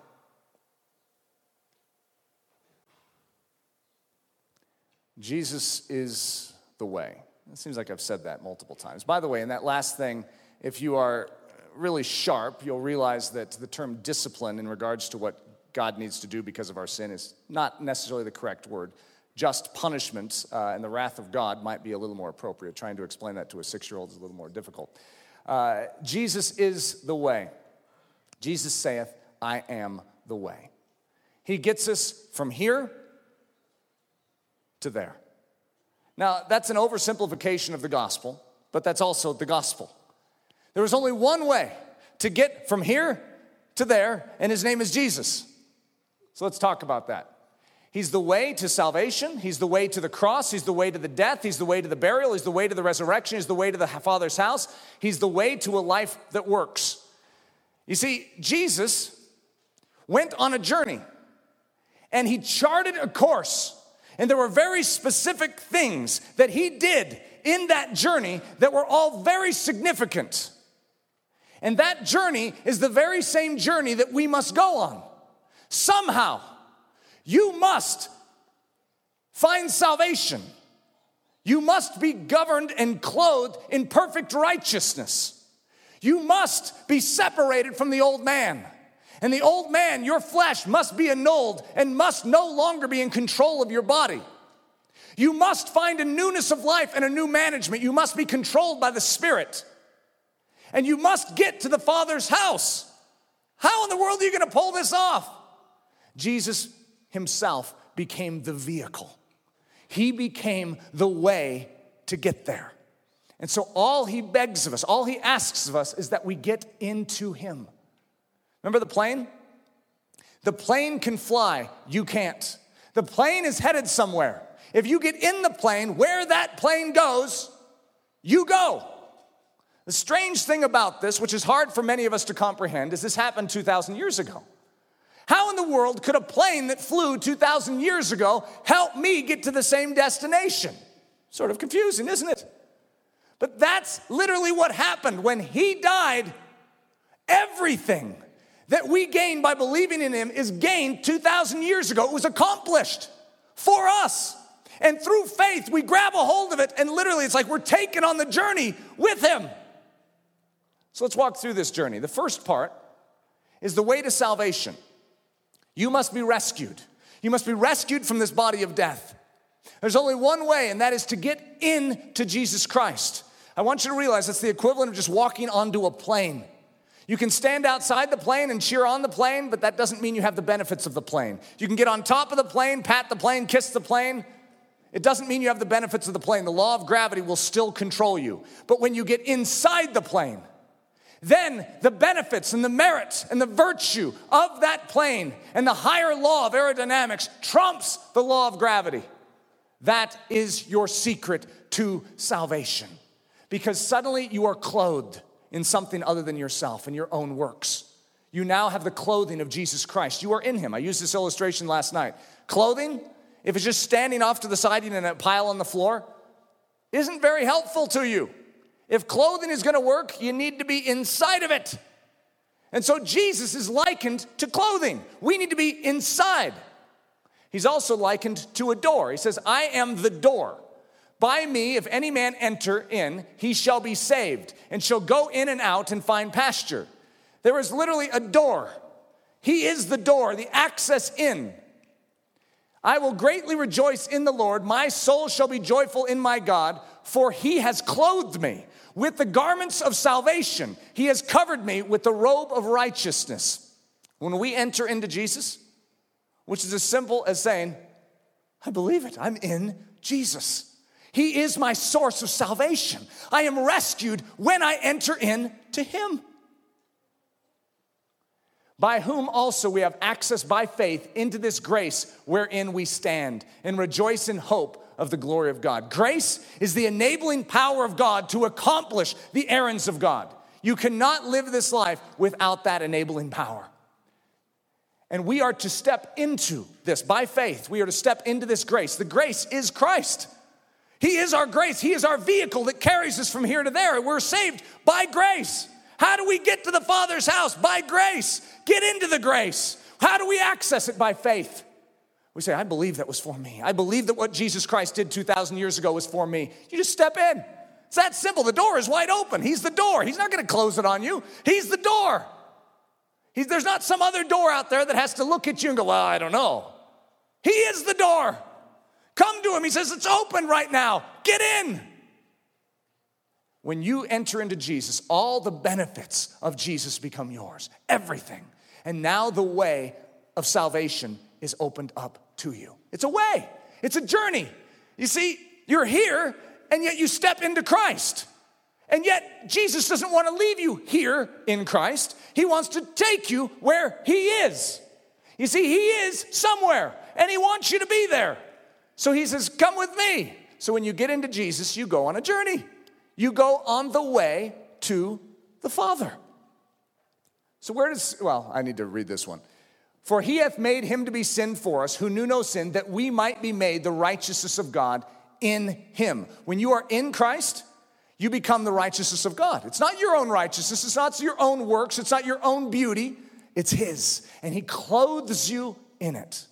Jesus is the way. It seems like I've said that multiple times. By the way, in that last thing, if you are really sharp, you'll realize that the term discipline in regards to what God needs to do because of our sin is not necessarily the correct word. Just punishment uh, and the wrath of God might be a little more appropriate. Trying to explain that to a six year old is a little more difficult. Uh, Jesus is the way. Jesus saith, I am the way. He gets us from here to there. Now, that's an oversimplification of the gospel, but that's also the gospel. There is only one way to get from here to there, and his name is Jesus. So let's talk about that. He's the way to salvation. He's the way to the cross. He's the way to the death. He's the way to the burial. He's the way to the resurrection. He's the way to the Father's house. He's the way to a life that works. You see, Jesus went on a journey and he charted a course. And there were very specific things that he did in that journey that were all very significant. And that journey is the very same journey that we must go on. Somehow, you must find salvation. You must be governed and clothed in perfect righteousness. You must be separated from the old man. And the old man, your flesh, must be annulled and must no longer be in control of your body. You must find a newness of life and a new management. You must be controlled by the Spirit. And you must get to the Father's house. How in the world are you going to pull this off? Jesus himself became the vehicle, he became the way to get there. And so, all he begs of us, all he asks of us is that we get into him. Remember the plane? The plane can fly, you can't. The plane is headed somewhere. If you get in the plane, where that plane goes, you go. The strange thing about this, which is hard for many of us to comprehend, is this happened 2,000 years ago. How in the world could a plane that flew 2,000 years ago help me get to the same destination? Sort of confusing, isn't it? But that's literally what happened. When he died, everything that we gain by believing in him is gained 2,000 years ago. It was accomplished for us. And through faith, we grab a hold of it, and literally, it's like we're taken on the journey with him. So let's walk through this journey. The first part is the way to salvation. You must be rescued. You must be rescued from this body of death. There's only one way, and that is to get into Jesus Christ. I want you to realize it's the equivalent of just walking onto a plane. You can stand outside the plane and cheer on the plane, but that doesn't mean you have the benefits of the plane. You can get on top of the plane, pat the plane, kiss the plane. It doesn't mean you have the benefits of the plane. The law of gravity will still control you. But when you get inside the plane, then the benefits and the merits and the virtue of that plane and the higher law of aerodynamics trumps the law of gravity. That is your secret to salvation. Because suddenly you are clothed in something other than yourself and your own works. You now have the clothing of Jesus Christ. You are in Him. I used this illustration last night. Clothing, if it's just standing off to the side in a pile on the floor, isn't very helpful to you. If clothing is gonna work, you need to be inside of it. And so Jesus is likened to clothing. We need to be inside. He's also likened to a door. He says, I am the door. By me, if any man enter in, he shall be saved, and shall go in and out and find pasture. There is literally a door. He is the door, the access in. I will greatly rejoice in the Lord. My soul shall be joyful in my God, for he has clothed me with the garments of salvation. He has covered me with the robe of righteousness. When we enter into Jesus, which is as simple as saying, I believe it, I'm in Jesus. He is my source of salvation. I am rescued when I enter into Him. By whom also we have access by faith into this grace wherein we stand and rejoice in hope of the glory of God. Grace is the enabling power of God to accomplish the errands of God. You cannot live this life without that enabling power. And we are to step into this by faith. We are to step into this grace. The grace is Christ. He is our grace. He is our vehicle that carries us from here to there. We're saved by grace. How do we get to the Father's house? By grace. Get into the grace. How do we access it? By faith. We say, I believe that was for me. I believe that what Jesus Christ did 2,000 years ago was for me. You just step in. It's that simple. The door is wide open. He's the door. He's not going to close it on you. He's the door. He's, there's not some other door out there that has to look at you and go, Well, I don't know. He is the door. Come to him. He says, It's open right now. Get in. When you enter into Jesus, all the benefits of Jesus become yours, everything. And now the way of salvation is opened up to you. It's a way, it's a journey. You see, you're here and yet you step into Christ. And yet, Jesus doesn't want to leave you here in Christ. He wants to take you where He is. You see, He is somewhere, and He wants you to be there. So He says, Come with me. So when you get into Jesus, you go on a journey. You go on the way to the Father. So, where does, well, I need to read this one. For he hath made him to be sin for us, who knew no sin, that we might be made the righteousness of God in him. When you are in Christ, you become the righteousness of God. It's not your own righteousness, it's not your own works, it's not your own beauty, it's his. And he clothes you in it.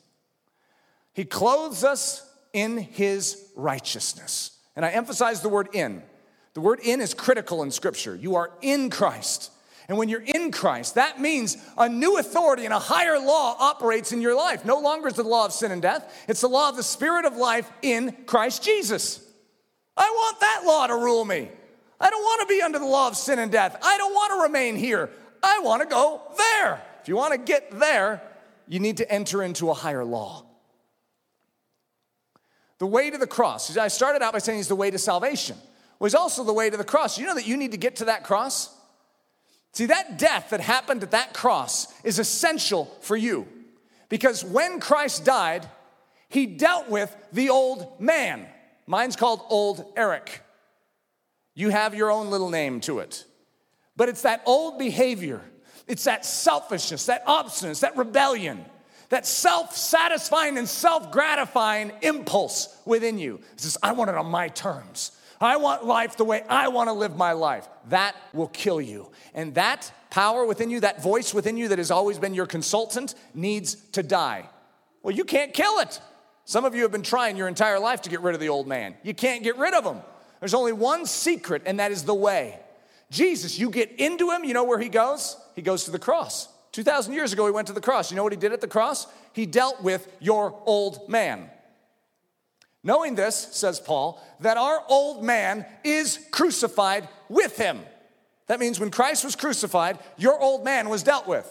He clothes us in his righteousness. And I emphasize the word in. The word in is critical in scripture. You are in Christ. And when you're in Christ, that means a new authority and a higher law operates in your life. No longer is the law of sin and death, it's the law of the Spirit of life in Christ Jesus. I want that law to rule me. I don't want to be under the law of sin and death. I don't want to remain here. I want to go there. If you want to get there, you need to enter into a higher law. The way to the cross. I started out by saying he's the way to salvation. Was also the way to the cross. You know that you need to get to that cross? See, that death that happened at that cross is essential for you because when Christ died, he dealt with the old man. Mine's called Old Eric. You have your own little name to it. But it's that old behavior, it's that selfishness, that obstinance, that rebellion, that self satisfying and self gratifying impulse within you. It says, I want it on my terms. I want life the way I want to live my life. That will kill you. And that power within you, that voice within you that has always been your consultant, needs to die. Well, you can't kill it. Some of you have been trying your entire life to get rid of the old man. You can't get rid of him. There's only one secret, and that is the way. Jesus, you get into him, you know where he goes? He goes to the cross. 2,000 years ago, he went to the cross. You know what he did at the cross? He dealt with your old man. Knowing this, says Paul, that our old man is crucified with him. That means when Christ was crucified, your old man was dealt with.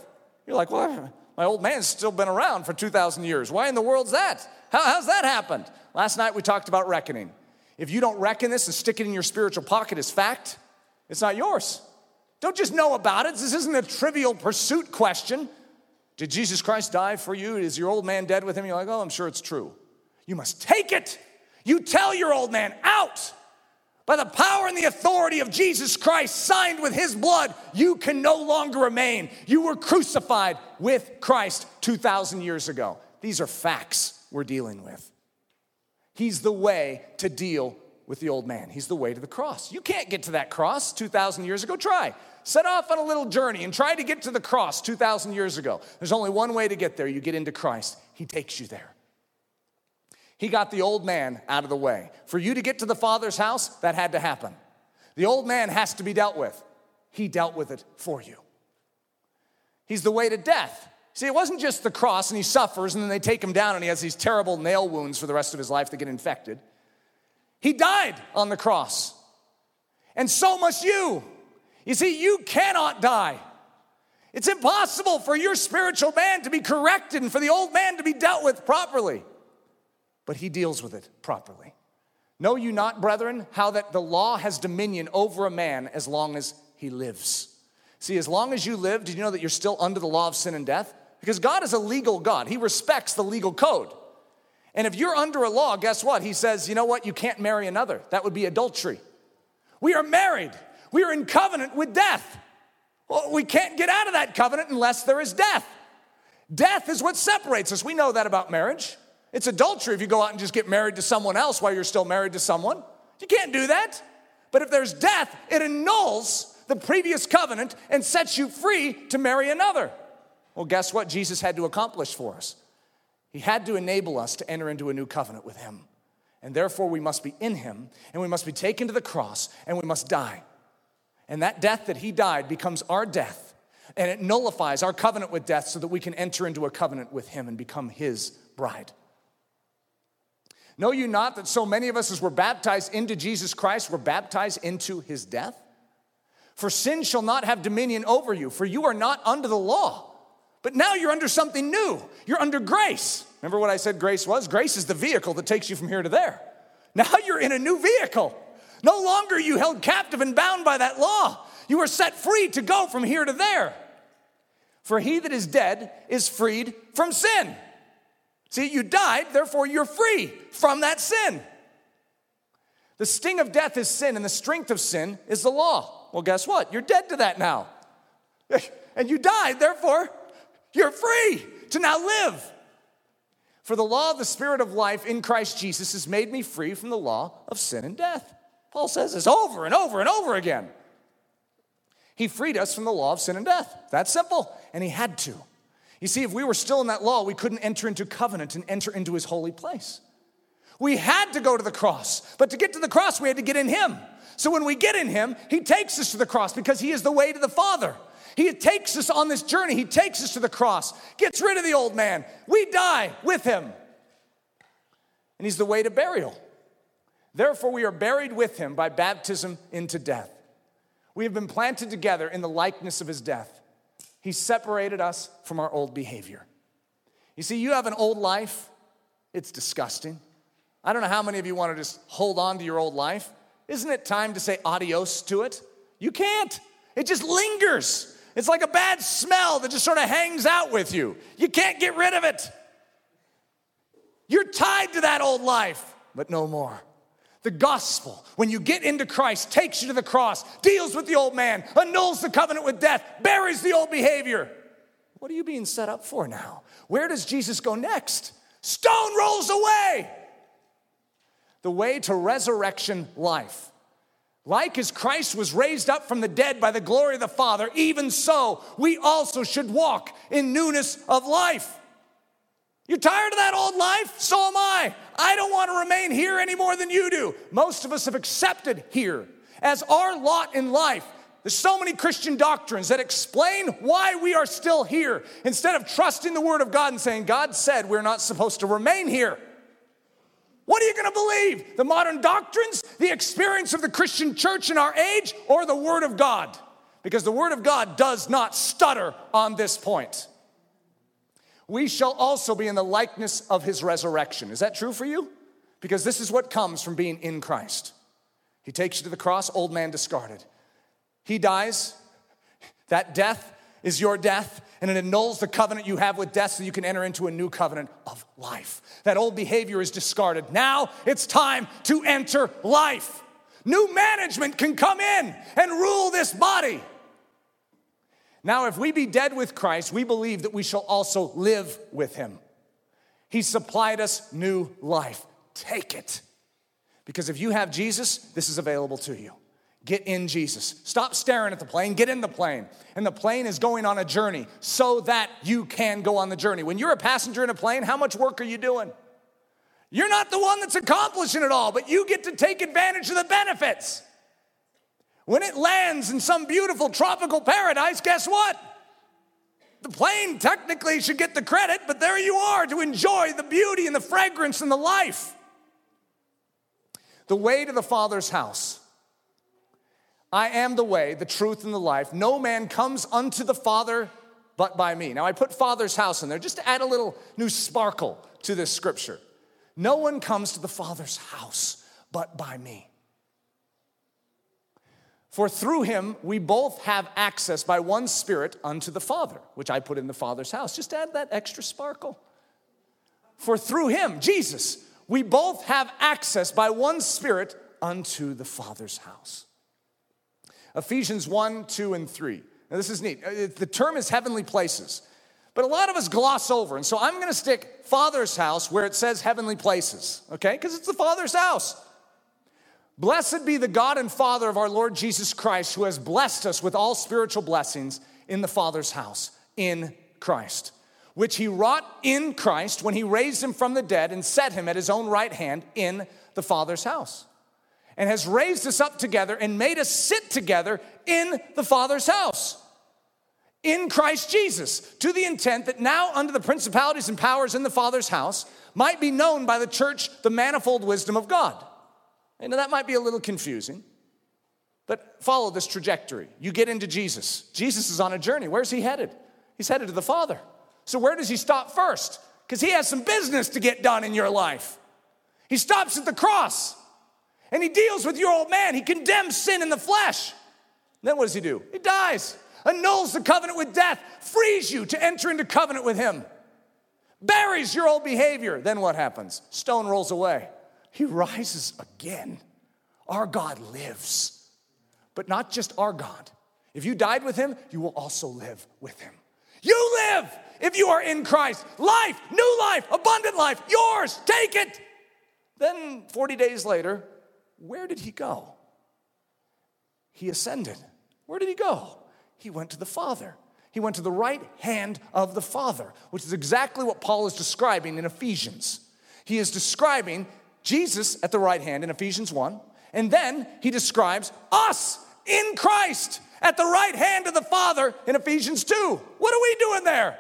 You're like, well, my old man's still been around for 2,000 years. Why in the world's that? How, how's that happened? Last night we talked about reckoning. If you don't reckon this and stick it in your spiritual pocket as fact, it's not yours. Don't just know about it. This isn't a trivial pursuit question. Did Jesus Christ die for you? Is your old man dead with him? You're like, oh, I'm sure it's true. You must take it. You tell your old man out. By the power and the authority of Jesus Christ, signed with his blood, you can no longer remain. You were crucified with Christ 2,000 years ago. These are facts we're dealing with. He's the way to deal with the old man. He's the way to the cross. You can't get to that cross 2,000 years ago. Try. Set off on a little journey and try to get to the cross 2,000 years ago. There's only one way to get there. You get into Christ, He takes you there. He got the old man out of the way. For you to get to the Father's house, that had to happen. The old man has to be dealt with. He dealt with it for you. He's the way to death. See, it wasn't just the cross and he suffers and then they take him down and he has these terrible nail wounds for the rest of his life that get infected. He died on the cross. And so must you. You see, you cannot die. It's impossible for your spiritual man to be corrected and for the old man to be dealt with properly but he deals with it properly. Know you not, brethren, how that the law has dominion over a man as long as he lives. See, as long as you live, did you know that you're still under the law of sin and death? Because God is a legal God, He respects the legal code. And if you're under a law, guess what? He says, you know what? You can't marry another. That would be adultery. We are married, we are in covenant with death. Well, we can't get out of that covenant unless there is death. Death is what separates us. We know that about marriage. It's adultery if you go out and just get married to someone else while you're still married to someone. You can't do that. But if there's death, it annuls the previous covenant and sets you free to marry another. Well, guess what Jesus had to accomplish for us? He had to enable us to enter into a new covenant with Him. And therefore, we must be in Him, and we must be taken to the cross, and we must die. And that death that He died becomes our death, and it nullifies our covenant with death so that we can enter into a covenant with Him and become His bride. Know you not that so many of us, as we're baptized into Jesus Christ, were baptized into His death? For sin shall not have dominion over you, for you are not under the law but now you're under something new. You're under grace. Remember what I said grace was? Grace is the vehicle that takes you from here to there. Now [laughs] you're in a new vehicle. No longer you held captive and bound by that law. You are set free to go from here to there. For he that is dead is freed from sin. See, you died, therefore you're free from that sin. The sting of death is sin, and the strength of sin is the law. Well, guess what? You're dead to that now. [laughs] And you died, therefore you're free to now live. For the law of the Spirit of life in Christ Jesus has made me free from the law of sin and death. Paul says this over and over and over again. He freed us from the law of sin and death. That's simple. And he had to. You see, if we were still in that law, we couldn't enter into covenant and enter into his holy place. We had to go to the cross, but to get to the cross, we had to get in him. So when we get in him, he takes us to the cross because he is the way to the Father. He takes us on this journey. He takes us to the cross, gets rid of the old man. We die with him. And he's the way to burial. Therefore, we are buried with him by baptism into death. We have been planted together in the likeness of his death. He separated us from our old behavior. You see, you have an old life, it's disgusting. I don't know how many of you want to just hold on to your old life. Isn't it time to say adios to it? You can't, it just lingers. It's like a bad smell that just sort of hangs out with you. You can't get rid of it. You're tied to that old life, but no more. The gospel, when you get into Christ, takes you to the cross, deals with the old man, annuls the covenant with death, buries the old behavior. What are you being set up for now? Where does Jesus go next? Stone rolls away. The way to resurrection life like as Christ was raised up from the dead by the glory of the Father, even so we also should walk in newness of life. You're tired of that old life? So am I. I don't want to remain here any more than you do. Most of us have accepted here as our lot in life. There's so many Christian doctrines that explain why we are still here instead of trusting the Word of God and saying, God said we're not supposed to remain here. What are you going to believe? The modern doctrines, the experience of the Christian church in our age, or the Word of God? Because the Word of God does not stutter on this point. We shall also be in the likeness of His resurrection. Is that true for you? Because this is what comes from being in Christ. He takes you to the cross, old man discarded. He dies. That death is your death and it annuls the covenant you have with death so you can enter into a new covenant of life. That old behavior is discarded. Now it's time to enter life. New management can come in and rule this body. Now, if we be dead with Christ, we believe that we shall also live with him. He supplied us new life. Take it. Because if you have Jesus, this is available to you. Get in Jesus. Stop staring at the plane, get in the plane. And the plane is going on a journey so that you can go on the journey. When you're a passenger in a plane, how much work are you doing? You're not the one that's accomplishing it all, but you get to take advantage of the benefits. When it lands in some beautiful tropical paradise, guess what? The plane technically should get the credit, but there you are to enjoy the beauty and the fragrance and the life. The way to the Father's house I am the way, the truth, and the life. No man comes unto the Father but by me. Now, I put Father's house in there just to add a little new sparkle to this scripture. No one comes to the Father's house but by me. For through him we both have access by one Spirit unto the Father, which I put in the Father's house. Just add that extra sparkle. For through him, Jesus, we both have access by one Spirit unto the Father's house. Ephesians 1, 2, and 3. Now, this is neat. Uh, the term is heavenly places, but a lot of us gloss over. And so I'm going to stick Father's house where it says heavenly places, okay? Because it's the Father's house. Blessed be the God and Father of our Lord Jesus Christ, who has blessed us with all spiritual blessings in the Father's house, in Christ, which he wrought in Christ when he raised him from the dead and set him at his own right hand in the Father's house, and has raised us up together and made us sit together in the Father's house. In Christ Jesus, to the intent that now, under the principalities and powers in the Father's house, might be known by the church the manifold wisdom of God and that might be a little confusing, but follow this trajectory. You get into Jesus. Jesus is on a journey. Where's he headed? He's headed to the Father. So, where does he stop first? Because he has some business to get done in your life. He stops at the cross and he deals with your old man. He condemns sin in the flesh. Then what does he do? He dies, annuls the covenant with death, frees you to enter into covenant with him, buries your old behavior. Then what happens? Stone rolls away. He rises again. Our God lives, but not just our God. If you died with him, you will also live with him. You live if you are in Christ. Life, new life, abundant life, yours. Take it. Then 40 days later, where did he go? He ascended. Where did he go? He went to the Father. He went to the right hand of the Father, which is exactly what Paul is describing in Ephesians. He is describing Jesus at the right hand in Ephesians 1. And then he describes us in Christ at the right hand of the Father in Ephesians 2. What are we doing there?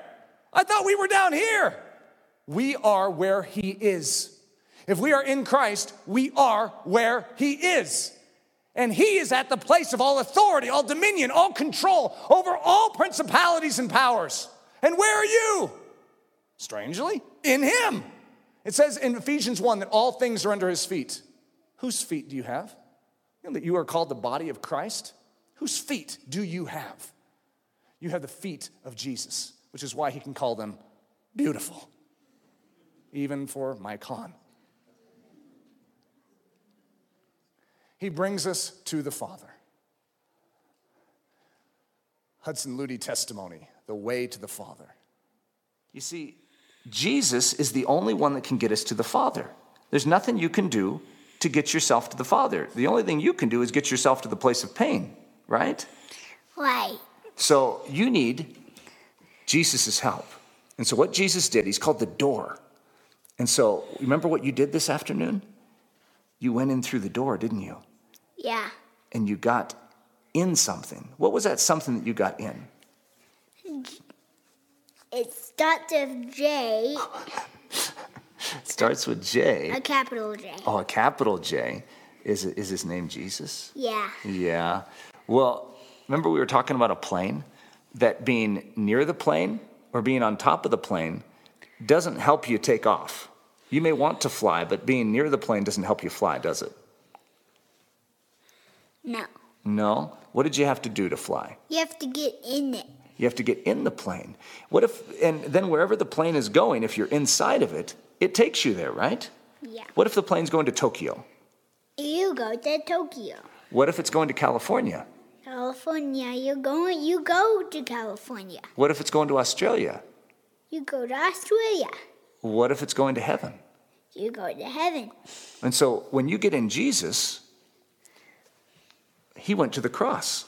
I thought we were down here. We are where he is. If we are in Christ, we are where he is. And he is at the place of all authority, all dominion, all control over all principalities and powers. And where are you? Strangely, in him. It says in Ephesians 1 that all things are under his feet. Whose feet do you have? You know that you are called the body of Christ? Whose feet do you have? You have the feet of Jesus, which is why he can call them beautiful, even for Mike Hahn. He brings us to the Father. Hudson Ludy testimony, the way to the Father. You see, Jesus is the only one that can get us to the Father. There's nothing you can do to get yourself to the Father. The only thing you can do is get yourself to the place of pain, right? Right. So you need Jesus' help. And so what Jesus did, he's called the door. And so remember what you did this afternoon? You went in through the door, didn't you? Yeah. And you got in something. What was that something that you got in? It starts with J. Starts with J. A capital J. Oh, a capital J. Is, it, is his name Jesus? Yeah. Yeah. Well, remember we were talking about a plane? That being near the plane or being on top of the plane doesn't help you take off. You may want to fly, but being near the plane doesn't help you fly, does it? No. No? What did you have to do to fly? You have to get in it. You have to get in the plane. What if, and then wherever the plane is going, if you're inside of it, it takes you there, right? Yeah. What if the plane's going to Tokyo? You go to Tokyo. What if it's going to California? California, you going you go to California. What if it's going to Australia? You go to Australia. What if it's going to heaven? You go to heaven. And so when you get in Jesus, he went to the cross.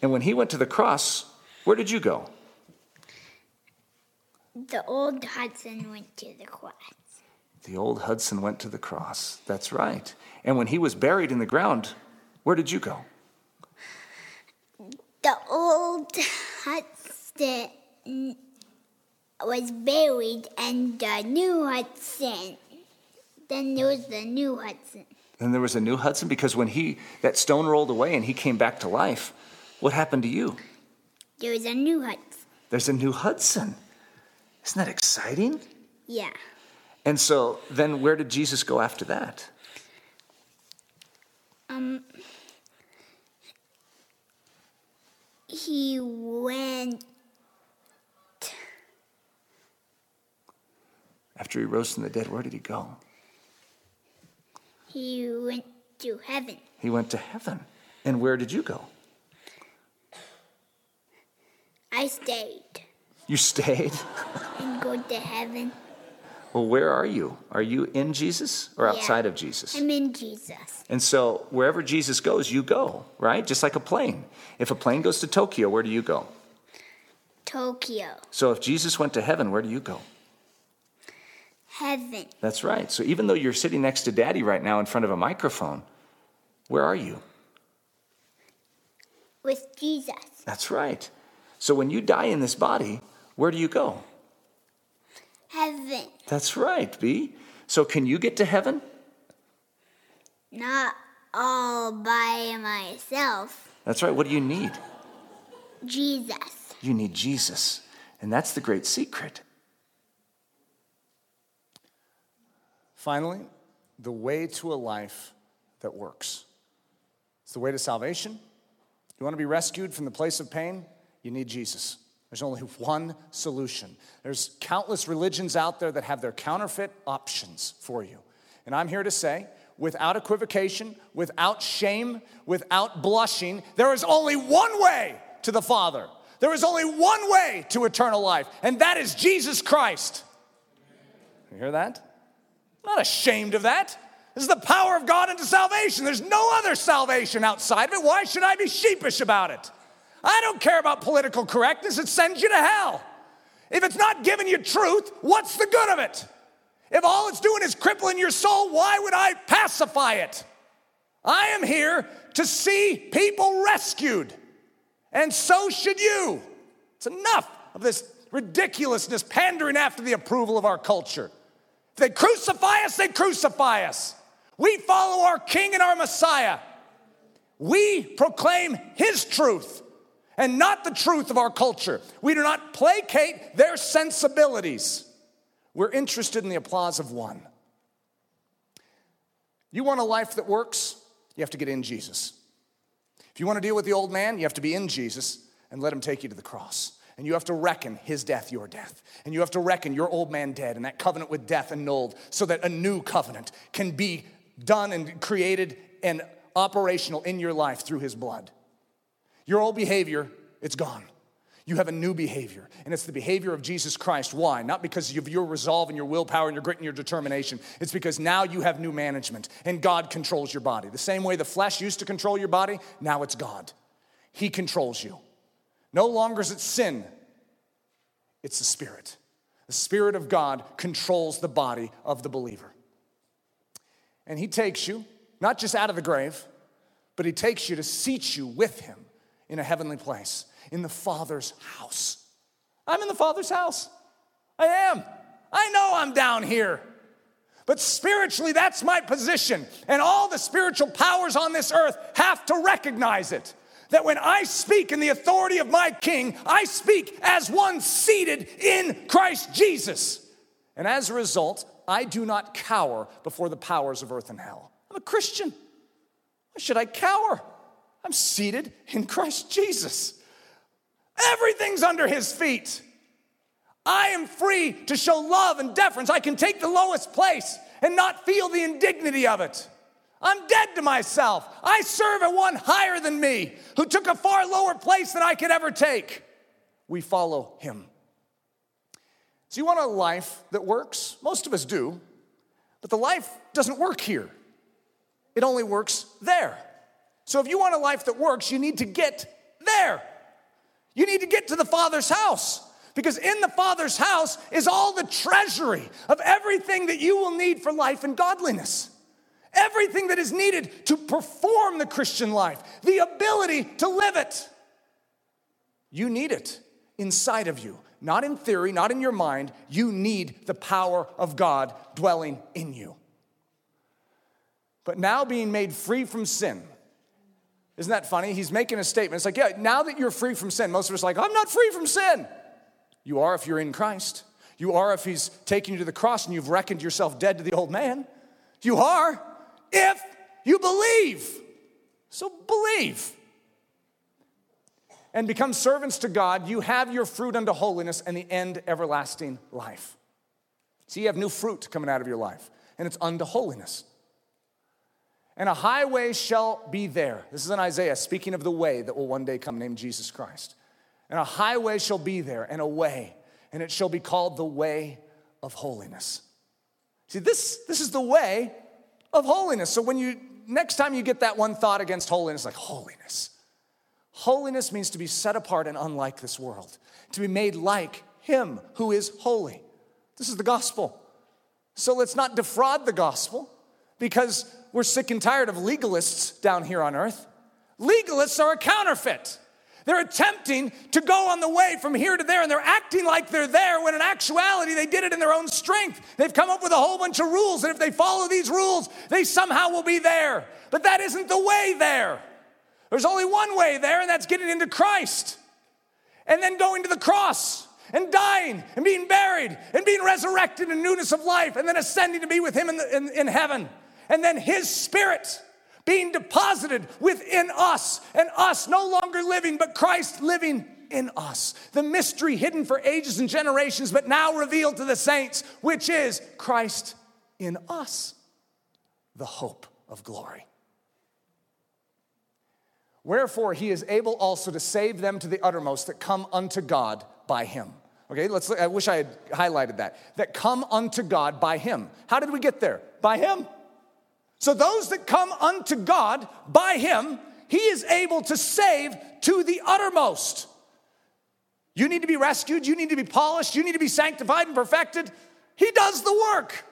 And when he went to the cross, where did you go? The old Hudson went to the cross. The old Hudson went to the cross. That's right. And when he was buried in the ground, where did you go? The old Hudson was buried, and the new Hudson. Then there was the new Hudson. Then there was a new Hudson because when he that stone rolled away and he came back to life, what happened to you? There was a new Hudson. There's a new Hudson. Isn't that exciting? Yeah. And so then where did Jesus go after that? Um. He went After he rose from the dead, where did he go? He went to heaven. He went to heaven. And where did you go? I stayed You stayed? [laughs] and go to heaven. Well, where are you? Are you in Jesus or outside Yeah. of Jesus? I'm in Jesus. And so wherever Jesus goes, you go, right? Just like a plane. If a plane goes to Tokyo, where do you go? Tokyo. So if Jesus went to heaven, where do you go? Heaven. That's right. So even though you're sitting next to daddy right now in front of a microphone, where are you? With Jesus. That's right. So when you die in this body, where do you go? Heaven. That's right, B. So can you get to heaven? Not all by myself. That's right. What do you need? Jesus. You need Jesus. And that's the great secret. Finally, the way to a life that works. It's the way to salvation. You want to be rescued from the place of pain? You need Jesus. There's only one solution. There's countless religions out there that have their counterfeit options for you. And I'm here to say, without equivocation, without shame, without blushing, there is only one way to the Father. There is only one way to eternal life, and that is Jesus Christ. You hear that? I'm not ashamed of that. This is the power of God into salvation. There's no other salvation outside of it. Why should I be sheepish about it? I don't care about political correctness, it sends you to hell. If it's not giving you truth, what's the good of it? If all it's doing is crippling your soul, why would I pacify it? I am here to see people rescued, and so should you. It's enough of this ridiculousness pandering after the approval of our culture. If they crucify us, they crucify us. We follow our King and our Messiah. We proclaim His truth and not the truth of our culture. We do not placate their sensibilities. We're interested in the applause of one. You want a life that works? You have to get in Jesus. If you want to deal with the old man, you have to be in Jesus and let him take you to the cross. And you have to reckon his death, your death. And you have to reckon your old man dead and that covenant with death annulled so that a new covenant can be done and created and operational in your life through his blood. Your old behavior, it's gone. You have a new behavior, and it's the behavior of Jesus Christ. Why? Not because of your resolve and your willpower and your grit and your determination. It's because now you have new management, and God controls your body. The same way the flesh used to control your body, now it's God. He controls you. No longer is it sin, it's the Spirit. The Spirit of God controls the body of the believer. And He takes you, not just out of the grave, but He takes you to seat you with Him in a heavenly place, in the Father's house. I'm in the Father's house. I am. I know I'm down here. But spiritually, that's my position. And all the spiritual powers on this earth have to recognize it. That when I speak in the authority of my King, I speak as one seated in Christ Jesus. And as a result, I do not cower before the powers of earth and hell. I'm a Christian. Why should I cower? I'm seated in Christ Jesus. Everything's under his feet. I am free to show love and deference. I can take the lowest place and not feel the indignity of it. I'm dead to myself. I serve a one higher than me who took a far lower place than I could ever take. We follow him. So, you want a life that works? Most of us do, but the life doesn't work here, it only works there. So, if you want a life that works, you need to get there. You need to get to the Father's house. Because in the Father's house is all the treasury of everything that you will need for life and godliness. Everything that is needed to perform the Christian life, the ability to live it. You need it inside of you, not in theory, not in your mind. You need the power of God dwelling in you. But now being made free from sin, isn't that funny? He's making a statement. It's like, yeah, now that you're free from sin, most of us are like, I'm not free from sin. You are if you're in Christ. You are if He's taken you to the cross and you've reckoned yourself dead to the old man. You are if you believe. So believe. And become servants to God. You have your fruit unto holiness and the end everlasting life. See, you have new fruit coming out of your life, and it's unto holiness. And a highway shall be there. This is in Isaiah, speaking of the way that will one day come, named Jesus Christ. And a highway shall be there, and a way, and it shall be called the way of holiness. See, this, this is the way of holiness. So when you next time you get that one thought against holiness, like holiness. Holiness means to be set apart and unlike this world, to be made like Him who is holy. This is the gospel. So let's not defraud the gospel because we're sick and tired of legalists down here on earth. Legalists are a counterfeit. They're attempting to go on the way from here to there, and they're acting like they're there when in actuality they did it in their own strength. They've come up with a whole bunch of rules, and if they follow these rules, they somehow will be there. But that isn't the way there. There's only one way there, and that's getting into Christ and then going to the cross and dying and being buried and being resurrected in newness of life and then ascending to be with Him in, the, in, in heaven. And then His Spirit being deposited within us, and us no longer living, but Christ living in us. The mystery hidden for ages and generations, but now revealed to the saints, which is Christ in us, the hope of glory. Wherefore, he is able also to save them to the uttermost that come unto God by him. Okay, let's look. I wish I had highlighted that. That come unto God by him. How did we get there? By him. So those that come unto God by him, he is able to save to the uttermost. You need to be rescued, you need to be polished, you need to be sanctified and perfected. He does the work.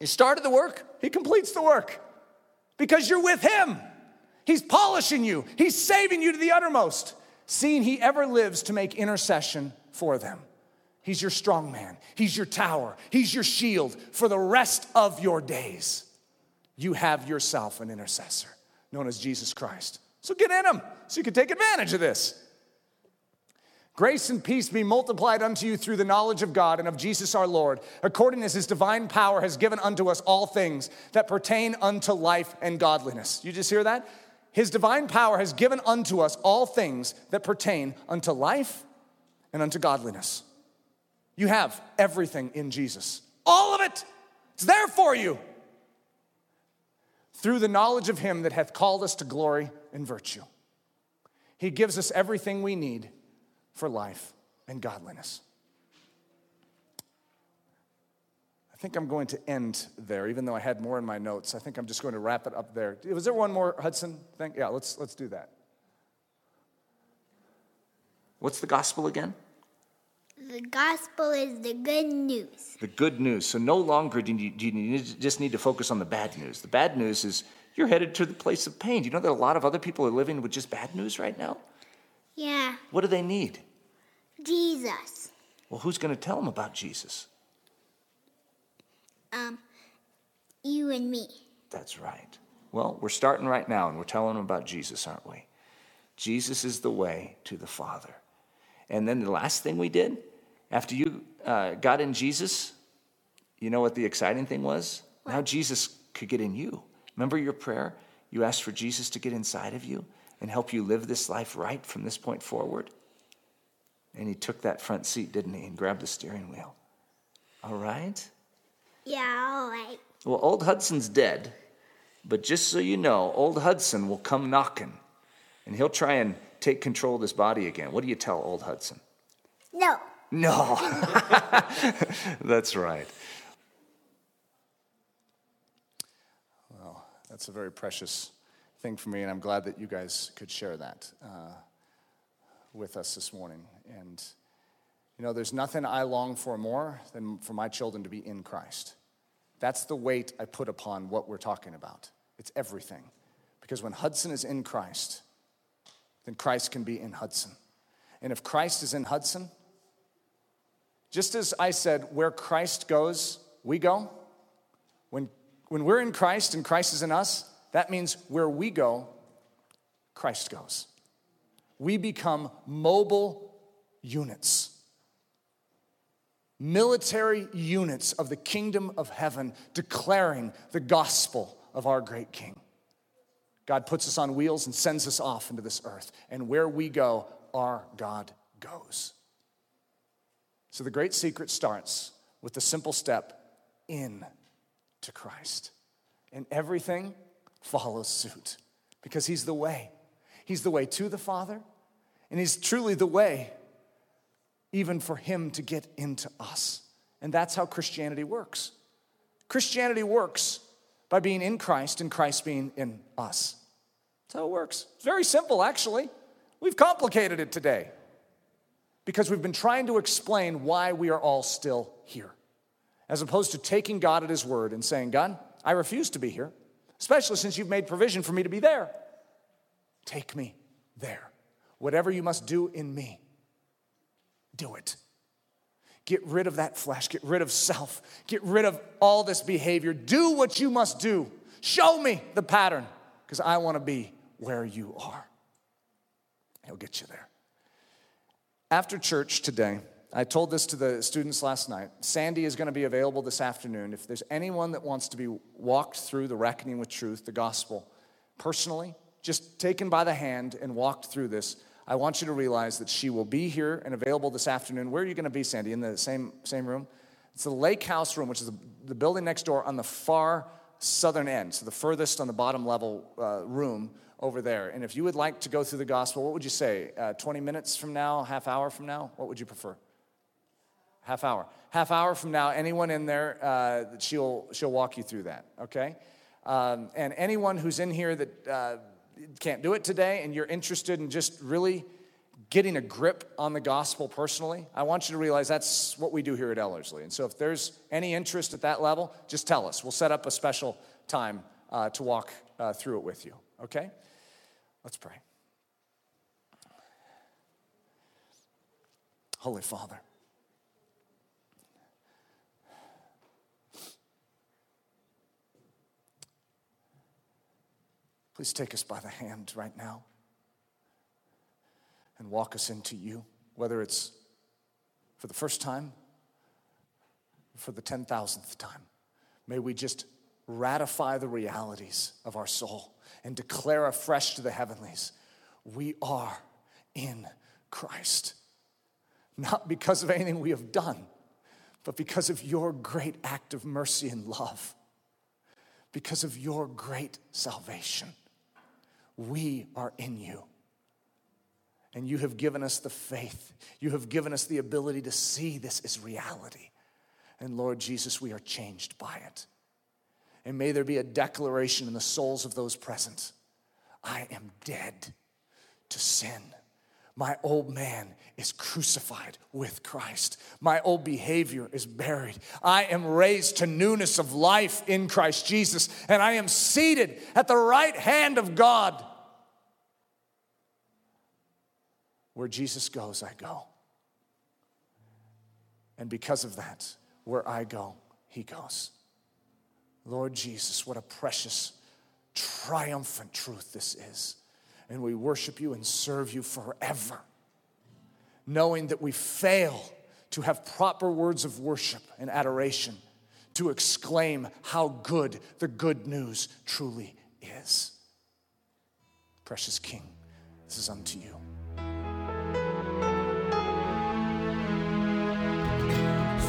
He started the work, he completes the work because you're with him. He's polishing you, he's saving you to the uttermost, seeing he ever lives to make intercession for them. He's your strong man, he's your tower, he's your shield for the rest of your days you have yourself an intercessor known as Jesus Christ. So get in him so you can take advantage of this. Grace and peace be multiplied unto you through the knowledge of God and of Jesus our Lord, according as his divine power has given unto us all things that pertain unto life and godliness. You just hear that? His divine power has given unto us all things that pertain unto life and unto godliness. You have everything in Jesus, all of it. It's there for you through the knowledge of him that hath called us to glory and virtue. He gives us everything we need for life and godliness. I think I'm going to end there, even though I had more in my notes. I think I'm just going to wrap it up there. Was there one more Hudson thing? Yeah, let's, let's do that. What's the gospel again? The gospel is the good news. The good news. So no longer do you, do you just need to focus on the bad news. The bad news is you're headed to the place of pain. Do you know that a lot of other people are living with just bad news right now? Yeah. What do they need? Jesus. Well, who's going to tell them about Jesus? Um, you and me. That's right. Well, we're starting right now and we're telling them about Jesus, aren't we? Jesus is the way to the Father. And then the last thing we did after you uh, got in Jesus, you know what the exciting thing was? What? Now Jesus could get in you. Remember your prayer? You asked for Jesus to get inside of you and help you live this life right from this point forward. And he took that front seat, didn't he, and grabbed the steering wheel. All right? Yeah, all right. Well, old Hudson's dead, but just so you know, old Hudson will come knocking and he'll try and take control of this body again. What do you tell old Hudson? No. No. [laughs] That's right. Well, that's a very precious thing for me, and I'm glad that you guys could share that uh, with us this morning. And, you know, there's nothing I long for more than for my children to be in Christ. That's the weight I put upon what we're talking about. It's everything. Because when Hudson is in Christ, then Christ can be in Hudson. And if Christ is in Hudson, just as I said, where Christ goes, we go. When, when we're in Christ and Christ is in us, that means where we go, Christ goes. We become mobile units, military units of the kingdom of heaven, declaring the gospel of our great King. God puts us on wheels and sends us off into this earth. And where we go, our God goes. So the great secret starts with the simple step in to Christ. And everything follows suit because He's the way. He's the way to the Father, and He's truly the way even for Him to get into us. And that's how Christianity works. Christianity works by being in Christ and Christ being in us. That's how it works. It's very simple, actually. We've complicated it today because we've been trying to explain why we are all still here, as opposed to taking God at His word and saying, God, I refuse to be here, especially since you've made provision for me to be there. Take me there. Whatever you must do in me, do it. Get rid of that flesh, get rid of self, get rid of all this behavior. Do what you must do. Show me the pattern because I want to be where you are. He'll get you there. After church today, I told this to the students last night. Sandy is going to be available this afternoon. If there's anyone that wants to be walked through the reckoning with truth, the gospel, personally, just taken by the hand and walked through this, I want you to realize that she will be here and available this afternoon. Where are you going to be, Sandy? In the same, same room? It's the Lake House room, which is the, the building next door on the far southern end, so the furthest on the bottom level uh, room over there. And if you would like to go through the gospel, what would you say? Uh, 20 minutes from now, half hour from now? What would you prefer? Half hour. Half hour from now, anyone in there, uh, she'll, she'll walk you through that, okay? Um, and anyone who's in here that uh, can't do it today and you're interested in just really getting a grip on the gospel personally, I want you to realize that's what we do here at Ellerslie. And so if there's any interest at that level, just tell us. We'll set up a special time uh, to walk uh, through it with you, okay? Let's pray. Holy Father, Please take us by the hand right now and walk us into you, whether it's for the first time, for the 10,000th time. May we just ratify the realities of our soul and declare afresh to the heavenlies we are in Christ. Not because of anything we have done, but because of your great act of mercy and love, because of your great salvation. We are in you. And you have given us the faith. You have given us the ability to see this is reality. And Lord Jesus, we are changed by it. And may there be a declaration in the souls of those present I am dead to sin. My old man is crucified with Christ. My old behavior is buried. I am raised to newness of life in Christ Jesus, and I am seated at the right hand of God. Where Jesus goes, I go. And because of that, where I go, he goes. Lord Jesus, what a precious, triumphant truth this is. And we worship you and serve you forever, knowing that we fail to have proper words of worship and adoration to exclaim how good the good news truly is. Precious King, this is unto you.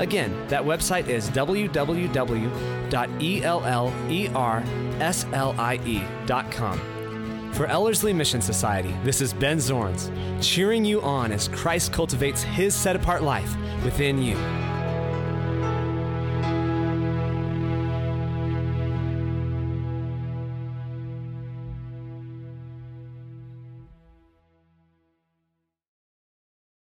Again, that website is www.ellerslie.com. For Ellerslie Mission Society, this is Ben Zorns, cheering you on as Christ cultivates his set apart life within you.